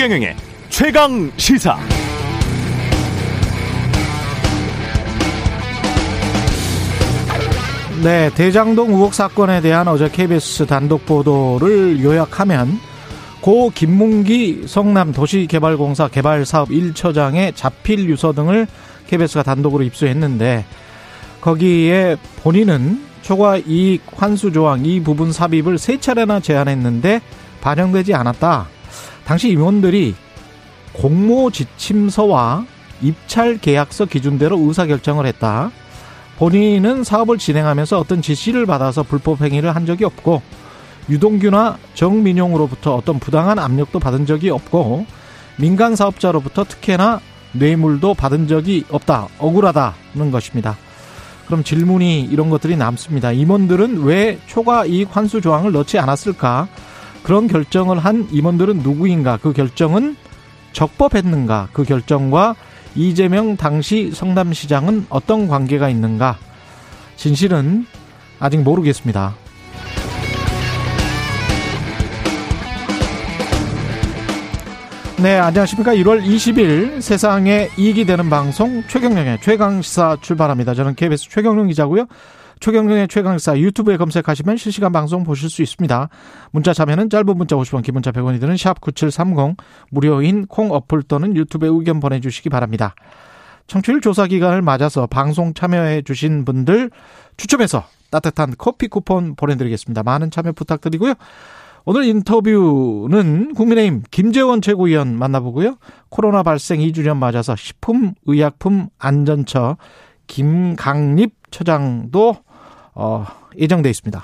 최경영의 최강 시사. 네, 대장동 의혹 사건에 대한 어제 KBS 단독 보도를 요약하면 고 김문기 성남 도시개발공사 개발사업 1처장의 자필 유서 등을 KBS가 단독으로 입수했는데 거기에 본인은 초과 이익 환수 조항 이 부분 삽입을 세 차례나 제안했는데 반영되지 않았다. 당시 임원들이 공모 지침서와 입찰 계약서 기준대로 의사 결정을 했다. 본인은 사업을 진행하면서 어떤 지시를 받아서 불법 행위를 한 적이 없고 유동규나 정민용으로부터 어떤 부당한 압력도 받은 적이 없고 민간 사업자로부터 특혜나 뇌물도 받은 적이 없다. 억울하다는 것입니다. 그럼 질문이 이런 것들이 남습니다. 임원들은 왜 초과 이익 환수 조항을 넣지 않았을까? 그런 결정을 한 임원들은 누구인가? 그 결정은 적법했는가? 그 결정과 이재명 당시 성남시장은 어떤 관계가 있는가? 진실은 아직 모르겠습니다. 네, 안녕하십니까. 1월 20일 세상에 이익이 되는 방송 최경령의 최강시사 출발합니다. 저는 KBS 최경령 기자고요. 최경령의 최강시사 유튜브에 검색하시면 실시간 방송 보실 수 있습니다. 문자 참여는 짧은 문자 50원, 기본자 100원이 드는 샵 9730 무료인 콩 어플 또는 유튜브에 의견 보내주시기 바랍니다. 청취율 조사 기간을 맞아서 방송 참여해 주신 분들 추첨해서 따뜻한 커피 쿠폰 보내드리겠습니다. 많은 참여 부탁드리고요. 오늘 인터뷰는 국민의힘 김재원 최고위원 만나보고요. 코로나 발생 2주년 맞아서 식품의약품 안전처 김강립 처장도 어, 예정돼 있습니다.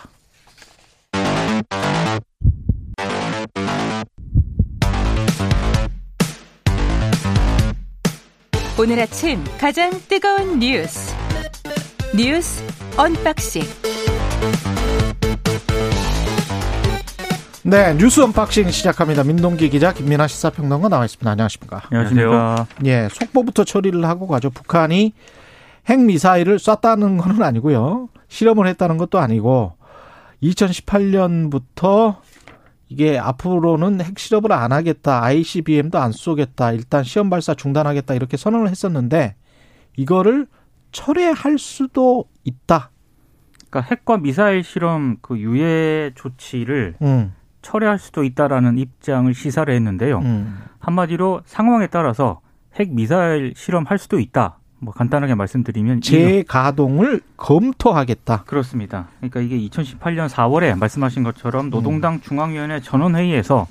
오늘 아침 가장 뜨거운 뉴스 뉴스 언박싱 네, 뉴스 언박싱 시작합니다. 민동기 기자, 김민하 시사평론가 나와 있습니다. 안녕하십니까? 안녕하십니까? 예, 속보부터 처리를 하고 가죠. 북한이 핵 미사일을 쐈다는 건 아니고요. 실험을 했다는 것도 아니고 2018년부터 이게 앞으로는 핵 실험을 안 하겠다. ICBM도 안 쏘겠다. 일단 시험 발사 중단하겠다. 이렇게 선언을 했었는데 이거를 철회할 수도 있다. 그러니까 핵과 미사일 실험 그 유예 조치를 음. 철회할 수도 있다라는 입장을 시사를 했는데요. 음. 한마디로 상황에 따라서 핵 미사일 실험할 수도 있다. 뭐 간단하게 말씀드리면 재가동을 검토하겠다. 그렇습니다. 그러니까 이게 2018년 4월에 말씀하신 것처럼 노동당 중앙위원회 전원회의에서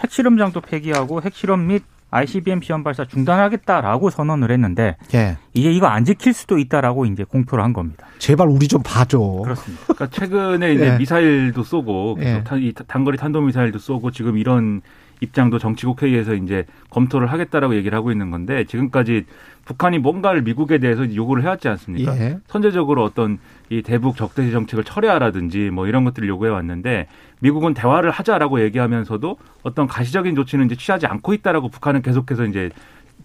핵실험장도 폐기하고 핵실험 및 ICBM 시험 발사 중단하겠다라고 선언을 했는데 예. 이제 이거 안 지킬 수도 있다라고 이제 공표를 한 겁니다. 제발 우리 좀 봐줘. 그렇습니다. 그러니까 최근에 이제 예. 미사일도 쏘고 예. 단거리 탄도 미사일도 쏘고 지금 이런 입장도 정치국 회의에서 이제 검토를 하겠다라고 얘기를 하고 있는 건데 지금까지 북한이 뭔가를 미국에 대해서 요구를 해왔지 않습니까? 예. 선제적으로 어떤 이 대북 적대시 정책을 철회하라든지 뭐 이런 것들을 요구해 왔는데 미국은 대화를 하자라고 얘기하면서도 어떤 가시적인 조치는 이제 취하지 않고 있다라고 북한은 계속해서 이제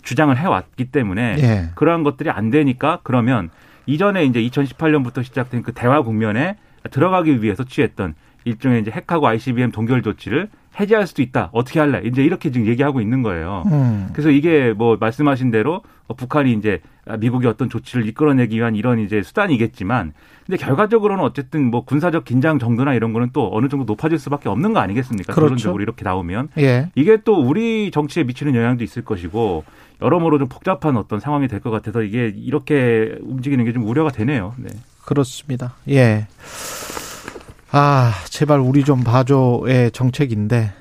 주장을 해왔기 때문에 예. 그러한 것들이 안 되니까 그러면 이전에 이제 2018년부터 시작된 그 대화 국면에 들어가기 위해서 취했던 일종의 이제 핵하고 ICBM 동결 조치를 해제할 수도 있다. 어떻게 할래? 이제 이렇게 지금 얘기하고 있는 거예요. 음. 그래서 이게 뭐 말씀하신 대로 북한이 이제 미국이 어떤 조치를 이끌어내기 위한 이런 이제 수단이겠지만 근데 결과적으로는 어쨌든 뭐 군사적 긴장 정도나 이런 거는 또 어느 정도 높아질 수밖에 없는 거 아니겠습니까? 그렇죠. 결론적으로 이렇게 나오면 예. 이게 또 우리 정치에 미치는 영향도 있을 것이고 여러모로 좀 복잡한 어떤 상황이 될 것 같아서 이게 이렇게 움직이는 게 좀 우려가 되네요. 네. 그렇습니다. 예. 아, 제발 우리 좀 봐줘의 정책인데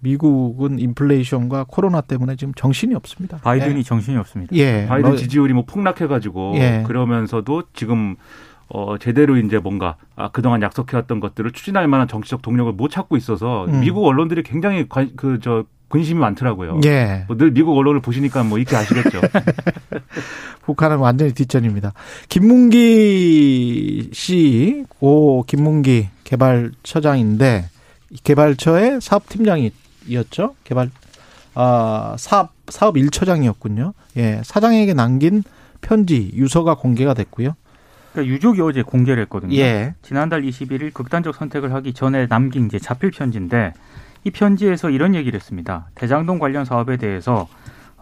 미국은 인플레이션과 코로나 때문에 지금 정신이 없습니다. 바이든이 정신이 없습니다. 예. 바이든 뭐, 지지율이 뭐 폭락해가지고 예. 그러면서도 지금 어 제대로 이제 뭔가 아 그동안 약속해왔던 것들을 추진할 만한 정치적 동력을 못 찾고 있어서 음. 미국 언론들이 굉장히 그 저 근심이 많더라고요. 예. 뭐 늘 미국 언론을 보시니까 뭐 이렇게 아시겠죠. 북한은 완전히 뒷전입니다. 김문기 씨, 고 김문기 개발처장인데 이 개발처의 사업팀장이었죠. 개발 아 사업 사업 1처장이었군요. 예, 사장에게 남긴 편지 유서가 공개가 됐고요. 그러니까 유족이 어제 공개를 했거든요. 예. 지난달 21일 극단적 선택을 하기 전에 남긴 이제 자필 편지인데 이 편지에서 이런 얘기를 했습니다. 대장동 관련 사업에 대해서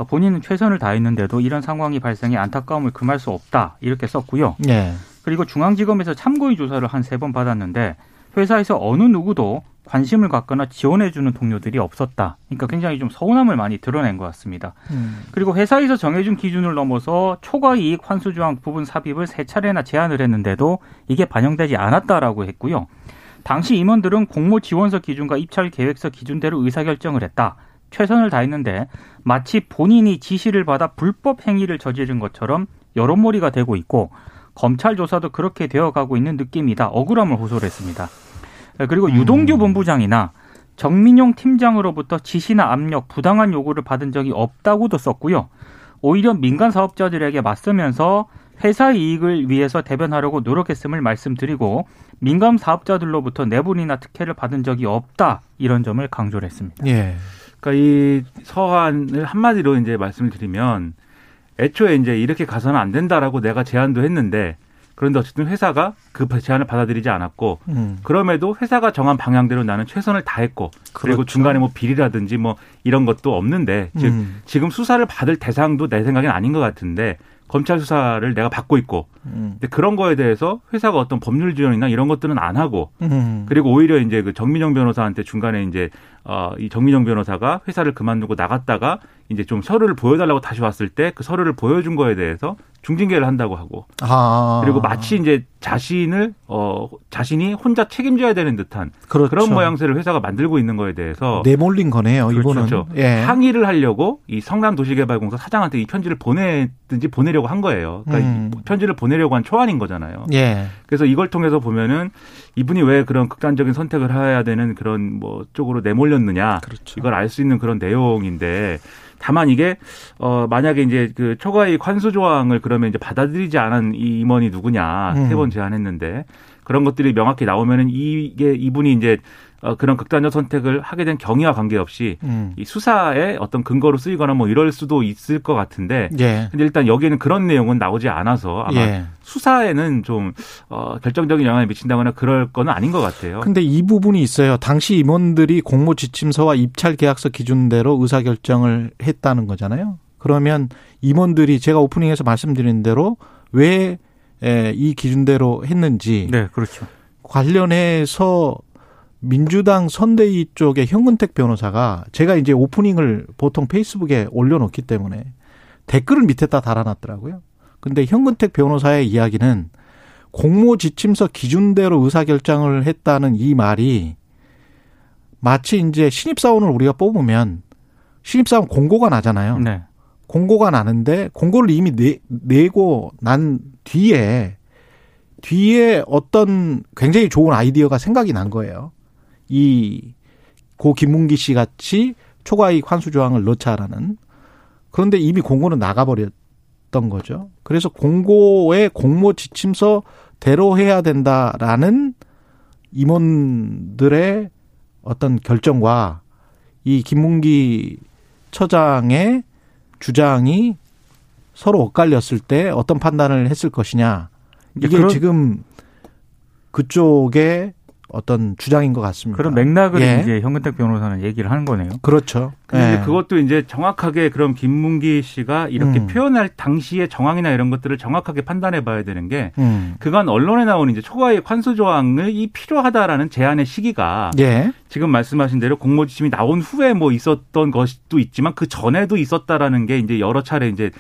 본인은 최선을 다했는데도 이런 상황이 발생해 안타까움을 금할 수 없다 이렇게 썼고요. 예. 그리고 중앙지검에서 참고인 조사를 한 세 번 받았는데 회사에서 어느 누구도 관심을 갖거나 지원해주는 동료들이 없었다. 그러니까 굉장히 좀 서운함을 많이 드러낸 것 같습니다. 음. 그리고 회사에서 정해준 기준을 넘어서 초과 이익 환수 조항 부분 삽입을 세 차례나 제안을 했는데도 이게 반영되지 않았다라고 했고요. 당시 임원들은 공모 지원서 기준과 입찰 계획서 기준대로 의사결정을 했다. 최선을 다했는데 마치 본인이 지시를 받아 불법 행위를 저지른 것처럼 여론몰이가 되고 있고 검찰 조사도 그렇게 되어가고 있는 느낌이다. 억울함을 호소를 했습니다. 그리고 유동규 본부장이나 정민용 팀장으로부터 지시나 압력, 부당한 요구를 받은 적이 없다고도 썼고요. 오히려 민간 사업자들에게 맞서면서 회사 이익을 위해서 대변하려고 노력했음을 말씀드리고 민간 사업자들로부터 내분이나 특혜를 받은 적이 없다 이런 점을 강조를 했습니다. 예. 그러니까 이 서한을 한마디로 이제 말씀을 드리면 애초에 이제 이렇게 가서는 안 된다라고 내가 제안도 했는데 그런데 어쨌든 회사가 그 제안을 받아들이지 않았고 음. 그럼에도 회사가 정한 방향대로 나는 최선을 다했고 그리고 그렇죠. 중간에 뭐 비리라든지 뭐 이런 것도 없는데 즉 음. 지금 수사를 받을 대상도 내 생각엔 아닌 것 같은데 검찰 수사를 내가 받고 있고 음. 근데 그런 거에 대해서 회사가 어떤 법률 지원이나 이런 것들은 안 하고 음. 그리고 오히려 이제 그 정민영 변호사한테 중간에 이제 어 이 정민영 변호사가 회사를 그만두고 나갔다가 이제 좀 서류를 보여달라고 다시 왔을 때 그 서류를 보여준 거에 대해서 중징계를 한다고 하고 아. 그리고 마치 이제 자신을 어 자신이 혼자 책임져야 되는 듯한 그렇죠. 그런 모양새를 회사가 만들고 있는 거에 대해서 내몰린 거네요. 이분은. 그렇죠. 예. 항의를 하려고 이 성남 도시개발공사 사장한테 이 편지를 보내든지 보내려고 한 거예요. 그러니까 음. 이 편지를 보내려고 한 초안인 거잖아요. 예. 그래서 이걸 통해서 보면은 이분이 왜 그런 극단적인 선택을 해야 되는 그런 뭐 쪽으로 내몰렸느냐 그렇죠. 이걸 알 수 있는 그런 내용인데 다만 이게 어 만약에 이제 그 초과이익 환수 조항을 그러면 이제 받아들이지 않은 이 임원이 누구냐 음. 세번 제안했는데 그런 것들이 명확히 나오면은 이게 이분이 이제 어 그런 극단적 선택을 하게 된 경위와 관계없이 음. 이 수사에 어떤 근거로 쓰이거나 뭐 이럴 수도 있을 것 같은데 예. 근데 일단 여기에는 그런 내용은 나오지 않아서 아마 예. 수사에는 좀 어, 결정적인 영향을 미친다거나 그럴 거는 아닌 것 같아요. 근데 이 부분이 있어요. 당시 임원들이 공모 지침서와 입찰 계약서 기준대로 의사 결정을 했다는 거잖아요. 그러면 임원들이 제가 오프닝에서 말씀드린 대로 왜 이 기준대로 했는지 네, 그렇죠. 관련해서 민주당 선대위 쪽의 현근택 변호사가 제가 이제 오프닝을 보통 페이스북에 올려놓기 때문에 댓글을 밑에다 달아놨더라고요. 근데 현근택 변호사의 이야기는 공모 지침서 기준대로 의사결정을 했다는 이 말이 마치 이제 신입사원을 우리가 뽑으면 신입사원 공고가 나잖아요. 네. 공고가 나는데 공고를 이미 내, 내고 난 뒤에 뒤에 어떤 굉장히 좋은 아이디어가 생각이 난 거예요. 이 고 김문기 씨 같이 초과이익 환수 조항을 넣자라는 그런데 이미 공고는 나가버렸던 거죠. 그래서 공고의 공모 지침서 대로 해야 된다라는 임원들의 어떤 결정과 이 김문기 처장의 주장이 서로 엇갈렸을 때 어떤 판단을 했을 것이냐. 이게 그런- 지금 그쪽의 어떤 주장인 것 같습니다. 그런 맥락을 예. 이제 현근택 변호사는 얘기를 하는 거네요. 그렇죠. 근데 이제 예. 그것도 이제 정확하게 그럼 김문기 씨가 이렇게 음. 표현할 당시의 정황이나 이런 것들을 정확하게 판단해 봐야 되는 게 음. 그간 언론에 나오는 이제 초과이익 환수 조항이 필요하다라는 제안의 시기가 예. 지금 말씀하신 대로 공모 지침이 나온 후에 뭐 있었던 것도 있지만 그 전에도 있었다라는 게 이제 여러 차례 이제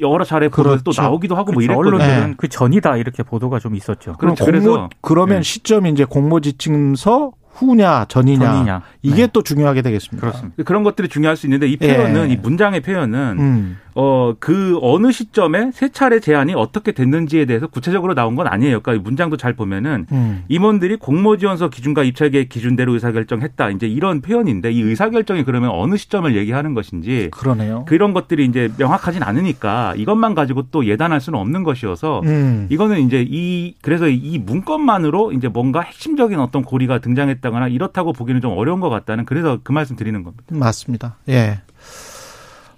여러 차례 보도 또 그렇죠. 나오기도 하고 뭐 그렇죠. 이랬거든요. 언론들은 네. 그 전이다 이렇게 보도가 좀 있었죠. 그렇죠. 그럼 공모 그래서 그러면 네. 시점이 이제 공모 지침서 후냐 전이냐, 전이냐. 이게 네. 또 중요하게 되겠습니다. 그렇습니다. 그런 것들이 중요할 수 있는데 이 표현은 예. 이 문장의 표현은 음. 어, 그 어느 시점에 세 차례 제안이 어떻게 됐는지에 대해서 구체적으로 나온 건 아니에요. 그러니까 이 문장도 잘 보면은 음. 임원들이 공모지원서 기준과 입찰계획 기준대로 의사결정했다. 이제 이런 표현인데 이 의사결정이 그러면 어느 시점을 얘기하는 것인지 그러네요. 그런 것들이 이제 명확하진 않으니까 이것만 가지고 또 예단할 수는 없는 것이어서 음. 이거는 이제 이 그래서 이 문건만으로 이제 뭔가 핵심적인 어떤 고리가 등장했다거나 이렇다고 보기는 좀 어려운 것 같다는 그래서 그 말씀 드리는 겁니다. 맞습니다. 예.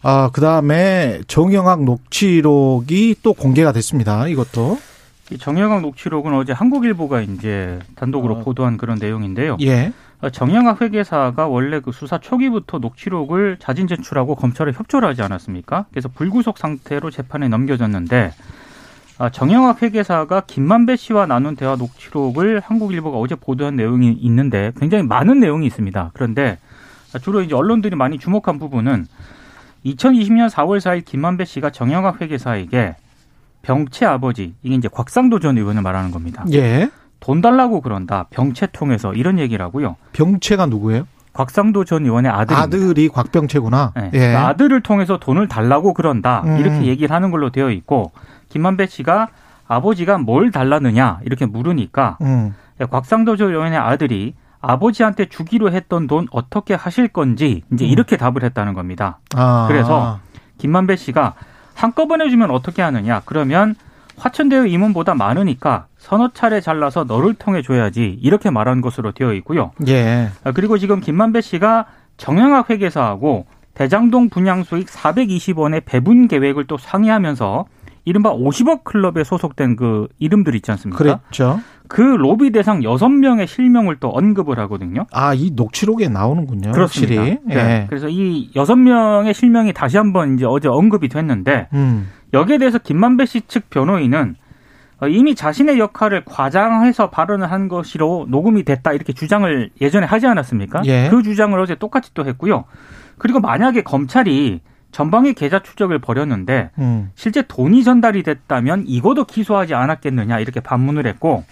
아, 그 다음에 정영학 녹취록이 또 공개가 됐습니다. 이것도. 이 정영학 녹취록은 어제 한국일보가 이제 단독으로 어. 보도한 그런 내용인데요. 예. 어, 정영학 회계사가 원래 그 수사 초기부터 녹취록을 자진 제출하고 검찰에 협조를 하지 않았습니까? 그래서 불구속 상태로 재판에 넘겨졌는데 아, 정영학 회계사가 김만배 씨와 나눈 대화 녹취록을 한국일보가 어제 보도한 내용이 있는데 굉장히 많은 내용이 있습니다. 그런데 주로 이제 언론들이 많이 주목한 부분은 2020년 4월 4일 김만배 씨가 정영학 회계사에게 병채 아버지 이게 이제 곽상도 전 의원을 말하는 겁니다. 예. 돈 달라고 그런다. 병채 통해서 이런 얘기를 하고요. 병채가 누구예요? 곽상도 전 의원의 아들입니다. 아들이 곽병채구나. 네. 예. 그러니까 아들을 통해서 돈을 달라고 그런다. 음. 이렇게 얘기를 하는 걸로 되어 있고 김만배 씨가 아버지가 뭘 달라느냐 이렇게 물으니까 음. 곽상도 전 의원의 아들이 아버지한테 주기로 했던 돈 어떻게 하실 건지 이제 음. 이렇게 답을 했다는 겁니다. 아. 그래서 김만배 씨가 한꺼번에 주면 어떻게 하느냐? 그러면 화천대유 임원보다 많으니까 서너 차례 잘라서 너를 통해 줘야지 이렇게 말한 것으로 되어 있고요. 예. 아, 그리고 지금 김만배 씨가 정영학 회계사하고 대장동 분양 수익 420원의 배분 계획을 또 상의하면서 이른바 50억 클럽에 소속된 그 이름들 있지 않습니까? 그랬죠. 그 로비 대상 6명의 실명을 또 언급을 하거든요. 아, 이 녹취록에 나오는군요. 그렇습니다. 확실히. 네. 예. 그래서 이 6명의 실명이 다시 한번 이제 어제 언급이 됐는데 음. 여기에 대해서 김만배 씨 측 변호인은 어, 이미 자신의 역할을 과장해서 발언을 한 것으로 녹음이 됐다 이렇게 주장을 예전에 하지 않았습니까? 예. 그 주장을 어제 똑같이 또 했고요. 그리고 만약에 검찰이 전방위 계좌 추적을 벌였는데 음. 실제 돈이 전달이 됐다면 이거도 기소하지 않았겠느냐 이렇게 반문을 했고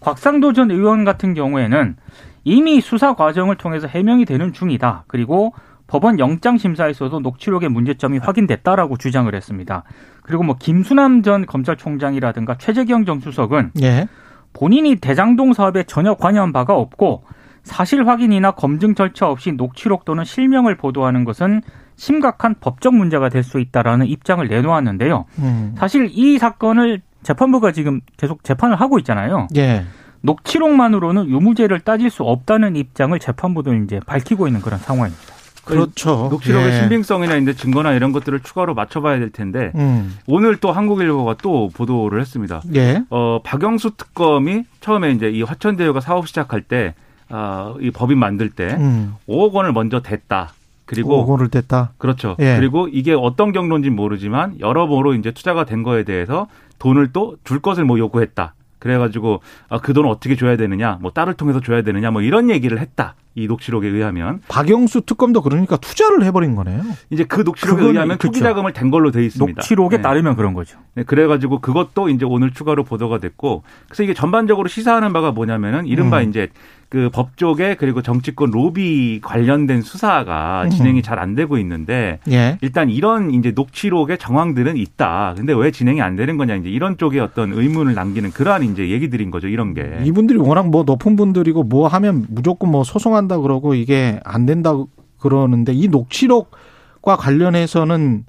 곽상도 전 의원 같은 경우에는 이미 수사 과정을 통해서 해명이 되는 중이다. 그리고 법원 영장 심사에서도 녹취록의 문제점이 확인됐다라고 주장을 했습니다. 그리고 뭐 김수남 전 검찰총장이라든가 최재경 전 수석은 예. 본인이 대장동 사업에 전혀 관여한 바가 없고 사실 확인이나 검증 절차 없이 녹취록 또는 실명을 보도하는 것은 심각한 법적 문제가 될 수 있다라는 입장을 내놓았는데요. 음. 사실 이 사건을 재판부가 지금 계속 재판을 하고 있잖아요. 예. 녹취록만으로는 유무죄를 따질 수 없다는 입장을 재판부도 이제 밝히고 있는 그런 상황입니다. 그렇죠. 녹취록의 예. 신빙성이나 이제 증거나 이런 것들을 추가로 맞춰봐야 될 텐데 음. 오늘 또 한국일보가 또 보도를 했습니다. 예. 어, 박영수 특검이 처음에 이제 이 화천대유가 사업 시작할 때, 아, 이 법인 만들 때 음. 5억 원을 먼저 댔다. 그리고 오고를 댔다. 그렇죠. 예. 그리고 이게 어떤 경로인지는 모르지만 여러모로 이제 투자가 된 거에 대해서 돈을 또 줄 것을 뭐 요구했다. 그래가지고 아, 그 돈을 어떻게 줘야 되느냐, 뭐 딸을 통해서 줘야 되느냐, 뭐 이런 얘기를 했다. 이 녹취록에 의하면 박영수 특검도 그러니까 투자를 해버린 거네요. 이제 그 녹취록에 의하면. 투기 자금을 댄 걸로 돼 있습니다. 녹취록에 네. 따르면 그런 거죠. 네, 그래가지고 그것도 이제 오늘 추가로 보도가 됐고, 그래서 이게 전반적으로 시사하는 바가 뭐냐면은 이른바 음. 이제 그 법조계 그리고 정치권 로비 관련된 수사가 음. 진행이 잘 안 되고 있는데 예. 일단 이런 이제 녹취록의 정황들은 있다. 근데 왜 진행이 안 되는 거냐 이제 이런 쪽에 어떤 의문을 남기는 그러한 이제 얘기들인 거죠. 이런 게. 이분들이 워낙 뭐 높은 분들이고 뭐 하면 무조건 뭐 소송한다 그러고 이게 안 된다 그러는데 이 녹취록과 관련해서는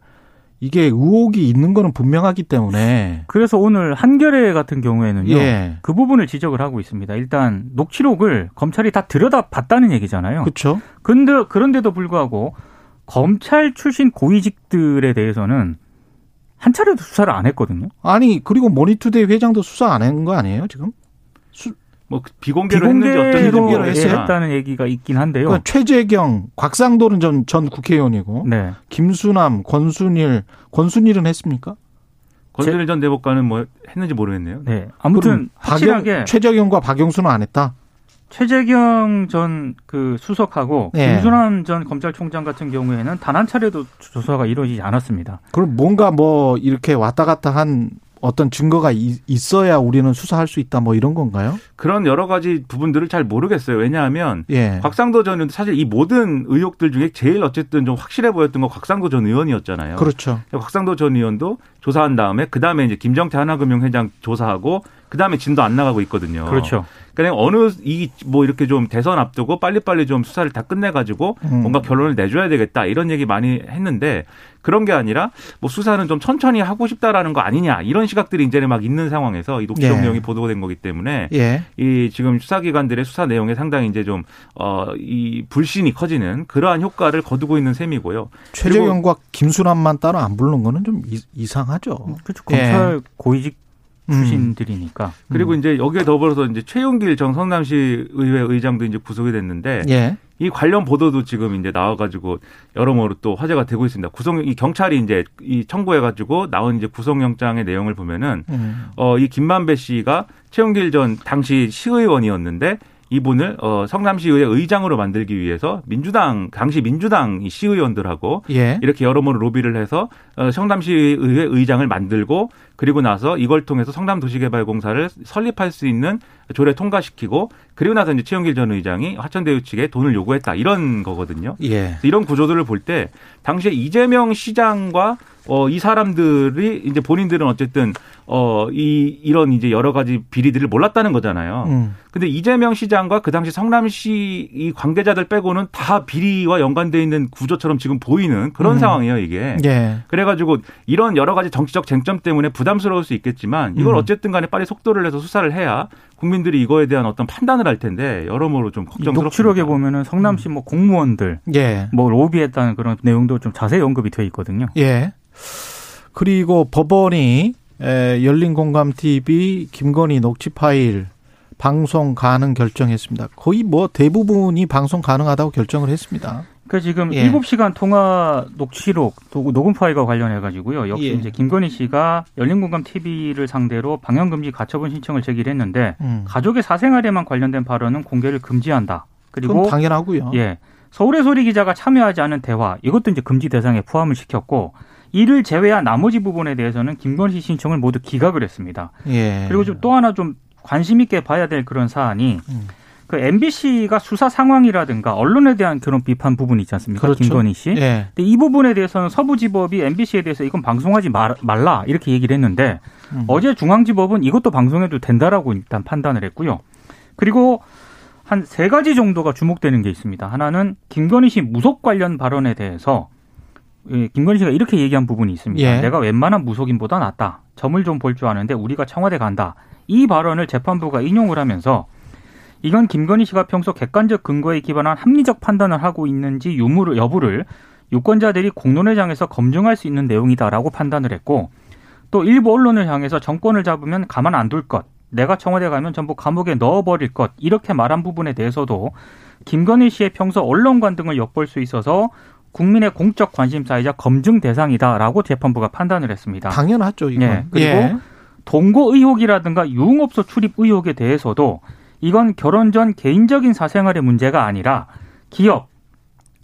이게 의혹이 있는 거는 분명하기 때문에 그래서 오늘 한겨레 같은 경우에는요. 예. 그 부분을 지적을 하고 있습니다. 일단 녹취록을 검찰이 다 들여다봤다는 얘기잖아요. 그렇죠. 근데 그런데도 불구하고 검찰 출신 고위직들에 대해서는 한 차례도 수사를 안 했거든요. 아니 그리고 모니투데이 회장도 수사 안 한 거 아니에요 지금? 뭐 비공개로 했는지 어떤지 비공개로 했어요? 했다는 얘기가 있긴 한데요. 그러니까 최재경, 곽상도는 전, 전 국회의원이고 네. 김수남, 권순일, 권순일은 했습니까? 권순일 전 대법관은 뭐 했는지 모르겠네요. 네. 아무튼 확실하게 박영, 최재경과 박영수는 안 했다. 최재경 전 그 수석하고 네. 김순환 전 검찰총장 같은 경우에는 단 한 차례도 조사가 이루어지지 않았습니다. 그럼 뭔가 뭐 이렇게 왔다 갔다 한 어떤 증거가 이- 있어야 우리는 수사할 수 있다 뭐 이런 건가요? 그런 여러 가지 부분들을 잘 모르겠어요. 왜냐하면 예. 곽상도 전 의원 사실 이 모든 의혹들 중에 제일 어쨌든 좀 확실해 보였던 건 곽상도 전 의원이었잖아요. 그렇죠. 곽상도 전 의원도 조사한 다음에 그 다음에 이제 김정태 하나금융회장 조사하고 그 다음에 진도 안 나가고 있거든요. 그렇죠. 그러니까 어느 이 뭐 이렇게 좀 대선 앞두고 빨리빨리 좀 수사를 다 끝내가지고 음. 뭔가 결론을 내줘야 되겠다 이런 얘기 많이 했는데 그런 게 아니라 뭐 수사는 좀 천천히 하고 싶다라는 거 아니냐 이런 시각들이 이제는 막 있는 상황에서 이 녹취록 예. 내용이 보도된 거기 때문에 예. 이 지금 수사기관들의 수사 내용에 상당히 이제 좀 어 이 불신이 커지는 그러한 효과를 거두고 있는 셈이고요. 최재경과 김수남만 따로 안 부른 거는 좀 이, 이상하죠. 그렇죠. 예. 검찰 고위직 출신들이니까. 그리고 이제 여기에 더불어서 이제 최용길 정 성남시 의회 의장도 이제 구속이 됐는데 예. 이 관련 보도도 지금 이제 나와가지고 여러모로 또 화제가 되고 있습니다. 구성 이 경찰이 이제 이 청구해가지고 나온 이제 구속영장의 내용을 보면은 음. 어이 김만배 씨가 최용길 전 당시 시의원이었는데 이분을 어 성남시의회 의장으로 만들기 위해서 민주당 당시 민주당 이 시의원들하고 예. 이렇게 여러모로 로비를 해서 어, 성남시의회 의장을 만들고 그리고 나서 이걸 통해서 성남도시개발공사를 설립할 수 있는 조례 통과시키고 그리고 나서 이제 최영길 전 의장이 화천대유 측에 돈을 요구했다 이런 거거든요. 예. 이런 구조들을 볼 때 당시에 이재명 시장과 어, 이 사람들이 이제 본인들은 어쨌든 어, 이 이런 이제 여러 가지 비리들을 몰랐다는 거잖아요. 음. 근데 이재명 시장과 그 당시 성남시 이 관계자들 빼고는 다 비리와 연관돼 있는 구조처럼 지금 보이는 그런 음. 상황이에요, 이게. 예. 그래 가지고 이런 여러 가지 정치적 쟁점 때문에 부 담스러울 수 있겠지만 이걸 음. 어쨌든 간에 빨리 속도를 내서 수사를 해야 국민들이 이거에 대한 어떤 판단을 할 텐데 여러모로 좀이 걱정스럽습니다. 녹취록에 보면은 성남시 뭐 공무원들 예. 뭐 로비했다는 그런 내용도 좀 자세히 언급이 돼 있거든요. 예. 그리고 법원이 에, 열린 공감 TV 김건희 녹취 파일 방송 가능 결정했습니다. 거의 뭐 대부분이 방송 가능하다고 결정을 했습니다. 그러니까 지금 예. 7시간 통화 녹취록, 도- 녹음 파일과 관련해 가지고요. 역시 예. 이제 김건희 씨가 열린공감 TV를 상대로 방영 금지 가처분 신청을 제기를 했는데 음. 가족의 사생활에만 관련된 발언은 공개를 금지한다. 그리고 당연하고요. 예. 서울의 소리 기자가 참여하지 않은 대화 이것도 이제 금지 대상에 포함을 시켰고 이를 제외한 나머지 부분에 대해서는 김건희 씨 신청을 모두 기각을 했습니다. 예. 그리고 좀 또 하나 좀 관심 있게 봐야 될 그런 사안이 음. 그 MBC가 수사 상황이라든가 언론에 대한 그런 비판 부분이 있지 않습니까? 그렇죠. 김건희 씨. 예. 근데 이 부분에 대해서는 서부지법이 MBC에 대해서 이건 방송하지 말- 말라 이렇게 얘기를 했는데 음. 어제 중앙지법은 이것도 방송해도 된다라고 일단 판단을 했고요. 그리고 한 세 가지 정도가 주목되는 게 있습니다. 하나는 김건희 씨 무속 관련 발언에 대해서 예, 김건희 씨가 이렇게 얘기한 부분이 있습니다. 예. 내가 웬만한 무속인보다 낫다. 점을 좀 볼 줄 아는데 우리가 청와대 간다. 이 발언을 재판부가 인용을 하면서 이건 김건희 씨가 평소 객관적 근거에 기반한 합리적 판단을 하고 있는지 유무를 여부를 유권자들이 공론회장에서 검증할 수 있는 내용이다라고 판단을 했고 또 일부 언론을 향해서 정권을 잡으면 가만 안 둘 것, 내가 청와대 가면 전부 감옥에 넣어버릴 것 이렇게 말한 부분에 대해서도 김건희 씨의 평소 언론관 등을 엿볼 수 있어서 국민의 공적 관심사이자 검증 대상이다라고 재판부가 판단을 했습니다. 당연하죠, 이건. 예, 그리고 동거 의혹이라든가 유흥업소 출입 의혹에 대해서도 이건 결혼 전 개인적인 사생활의 문제가 아니라 기업,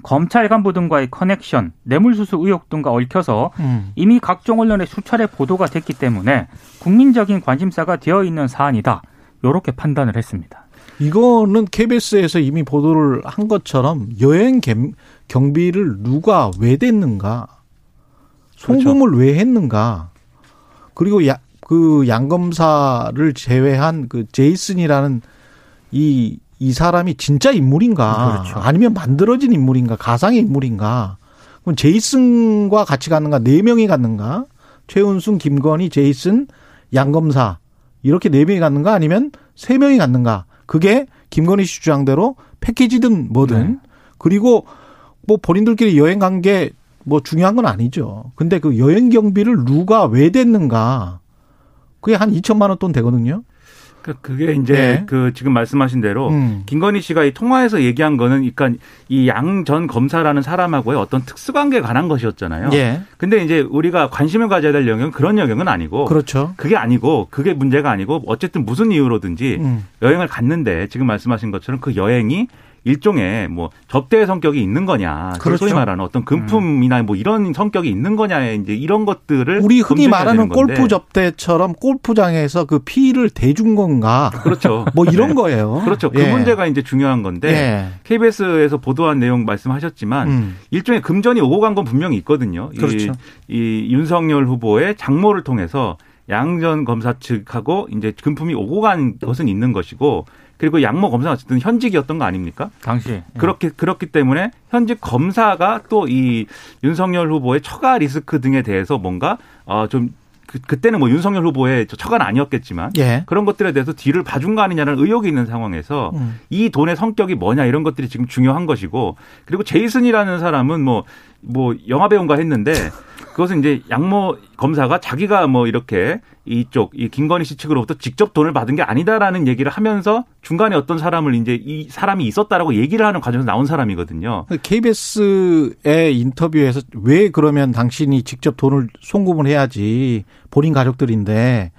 검찰 간부 등과의 커넥션, 뇌물수수 의혹 등과 얽혀서 음. 이미 각종 언론에 수차례 보도가 됐기 때문에 국민적인 관심사가 되어 있는 사안이다. 이렇게 판단을 했습니다. 이거는 KBS에서 이미 보도를 한 것처럼 여행 경- 경비를 누가 왜 댔는가? 송금을 왜 했는가? 그리고 야, 그 양검사를 제외한 그 제이슨이라는 이, 이 사람이 진짜 인물인가? 그렇죠. 아니면 만들어진 인물인가? 가상의 인물인가? 그럼 제이슨과 같이 갔는가? 네 명이 갔는가? 최은순, 김건희, 제이슨, 양검사. 이렇게 네 명이 갔는가? 아니면 세 명이 갔는가? 그게 김건희 씨 주장대로 패키지든 뭐든. 네. 그리고 뭐 본인들끼리 여행 간 게 뭐 중요한 건 아니죠. 근데 그 여행 경비를 누가 왜 댔는가? 그게 한 2천만 원 돈 되거든요. 그- 그게 이제 네. 그 지금 말씀하신 대로 음. 김건희 씨가 이 통화에서 얘기한 거는 그러니까 이 양 전 검사라는 사람하고의 어떤 특수관계에 관한 것이었잖아요. 예. 근데 이제 우리가 관심을 가져야 될 영역은 그런 영역은 아니고 그렇죠. 그게 아니고 그게 문제가 아니고 어쨌든 무슨 이유로든지 음. 여행을 갔는데 지금 말씀하신 것처럼 그 여행이 일종의 뭐 접대의 성격이 있는 거냐, 그렇죠. 소위 말하는 어떤 금품이나 뭐 이런 성격이 있는 거냐, 이제 이런 것들을 우리 흔히 말하는. 골프 접대처럼 골프장에서 그 피를 대준 건가? 그렇죠. 뭐 이런 거예요. 그렇죠. 그 예. 문제가 이제 중요한 건데 예. KBS에서 보도한 내용 말씀하셨지만 음. 일종의 금전이 오고 간 건 분명히 있거든요. 그렇죠. 이, 이 윤석열 후보의 장모를 통해서 양전 검사 측하고 이제 금품이 오고 간 것은 있는 것이고 그리고 양모 검사가 어쨌든 현직이었던 거 아닙니까? 당시 그렇게 그렇기 때문에 현직 검사가 또 이 윤석열 후보의 처가 리스크 등에 대해서 뭔가 어 좀 그, 그때는 뭐 윤석열 후보의 저 처가는 아니었겠지만 예. 그런 것들에 대해서 뒤를 봐준 거 아니냐는 의혹이 있는 상황에서 음. 이 돈의 성격이 뭐냐 이런 것들이 지금 중요한 것이고 그리고 제이슨이라는 사람은 뭐뭐 영화 배우인가 했는데 그것은 이제 양모 검사가 자기가 뭐 이렇게 이쪽 이 김건희 씨 측으로부터 직접 돈을 받은 게 아니다라는 얘기를 하면서 중간에 어떤 사람을 이제 이 사람이 있었다라고 얘기를 하는 과정에서 나온 사람이거든요. KBS의 인터뷰에서 왜 그러면 당신이 직접 돈을 송금을 해야지 본인 가족들인데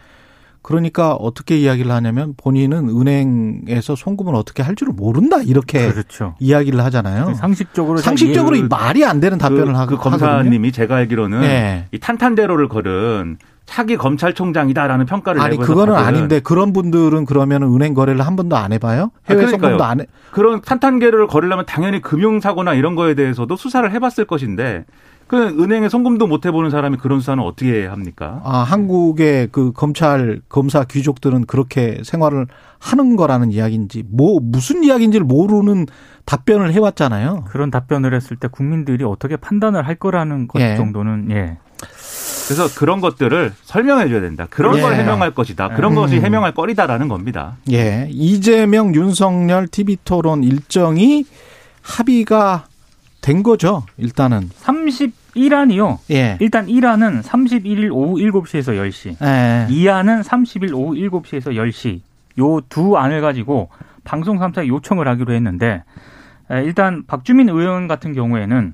그러니까 어떻게 이야기를 하냐면 본인은 은행에서 송금을 어떻게 할 줄을 모른다 이렇게 그렇죠. 이야기를 하잖아요. 상식적으로 상식적으로 이 말이 안 되는 답변을 그, 하고 그 검사님이 제가 알기로는 네. 이 탄탄대로를 걸은 차기 검찰총장이다라는 평가를 아니 그거는 받은 아닌데 그런 분들은 그러면 은행 거래를 한 번도 안 해봐요? 해외 아, 그러니까요. 송금도 안 해? 그런 탄탄계를 걸으려면 당연히 금융사고나 이런 거에 대해서도 수사를 해봤을 것인데 그 은행에 송금도 못 해보는 사람이 그런 수사는 어떻게 합니까? 아, 한국의 그 검찰 검사 귀족들은 그렇게 생활을 하는 거라는 이야기인지 뭐 무슨 이야기인지를 모르는 답변을 해왔잖아요. 그런 답변을 했을 때 국민들이 어떻게 판단을 할 거라는 것 예. 정도는 예. 그래서 그런 것들을 설명해 줘야 된다. 그런 예. 걸 해명할 것이다. 그런 음. 것이 해명할 거리다라는 겁니다. 예, 이재명 윤석열 TV 토론 일정이 합의가 된 거죠. 일단은 31안이요. 예, 일단 1안은 31일 오후 7시에서 10시. 예. 2안은 30일 오후 7시에서 10시. 요 두 안을 가지고 방송 3사에 요청을 하기로 했는데 에, 일단 박주민 의원 같은 경우에는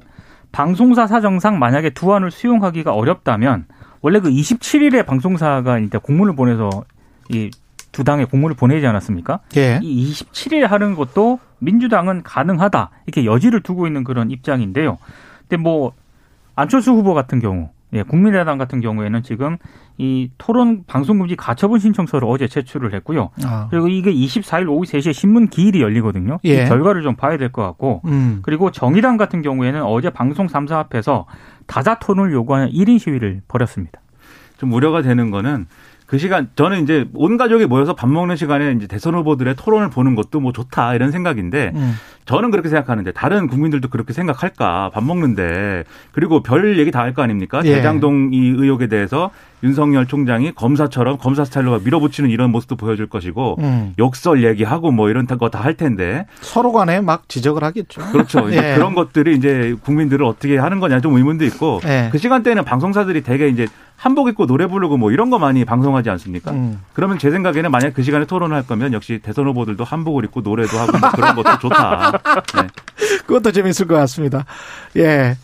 방송사 사정상 만약에 두 안을 수용하기가 어렵다면 원래 그 27일에 방송사가 이제 공문을 보내서 이 두 당에 공문을 보내지 않았습니까? 예. 이 27일에 하는 것도 민주당은 가능하다 이렇게 여지를 두고 있는 그런 입장인데요. 근데 뭐 안철수 후보 같은 경우, 예, 국민의당 같은 경우에는 지금 이 토론 방송금지 가처분 신청서를 어제 제출을 했고요. 아, 그리고 이게 24일 오후 3시에 신문 기일이 열리거든요. 예. 이 결과를 좀 봐야 될 것 같고. 음, 그리고 정의당 같은 경우에는 어제 방송 3사 앞에서 다자 토론을 요구하는 1인 시위를 벌였습니다. 좀 우려가 되는 거는 그 시간 저는 이제 온 가족이 모여서 밥 먹는 시간에 이제 대선 후보들의 토론을 보는 것도 뭐 좋다 이런 생각인데 음. 저는 그렇게 생각하는데 다른 국민들도 그렇게 생각할까 밥 먹는데 그리고 별 얘기 다 할 거 아닙니까 예. 대장동 이 의혹에 대해서 윤석열 총장이 검사처럼 검사 스타일로 막 밀어붙이는 이런 모습도 보여줄 것이고 음. 욕설 얘기하고 뭐 이런 거 다 할 텐데 서로 간에 막 지적을 하겠죠. 그렇죠 이제 예. 그런 것들이 이제 국민들을 어떻게 하는 거냐 좀 의문도 있고 예. 그 시간대에는 방송사들이 되게 이제 한복 입고 노래 부르고 뭐 이런 거 많이 방송하지 않습니까? 음. 그러면 제 생각에는 만약 그 시간에 토론을 할 거면 역시 대선 후보들도 한복을 입고 노래도 하고 뭐 그런 것도 좋다. 네. 그것도 재밌을 것 같습니다. 예.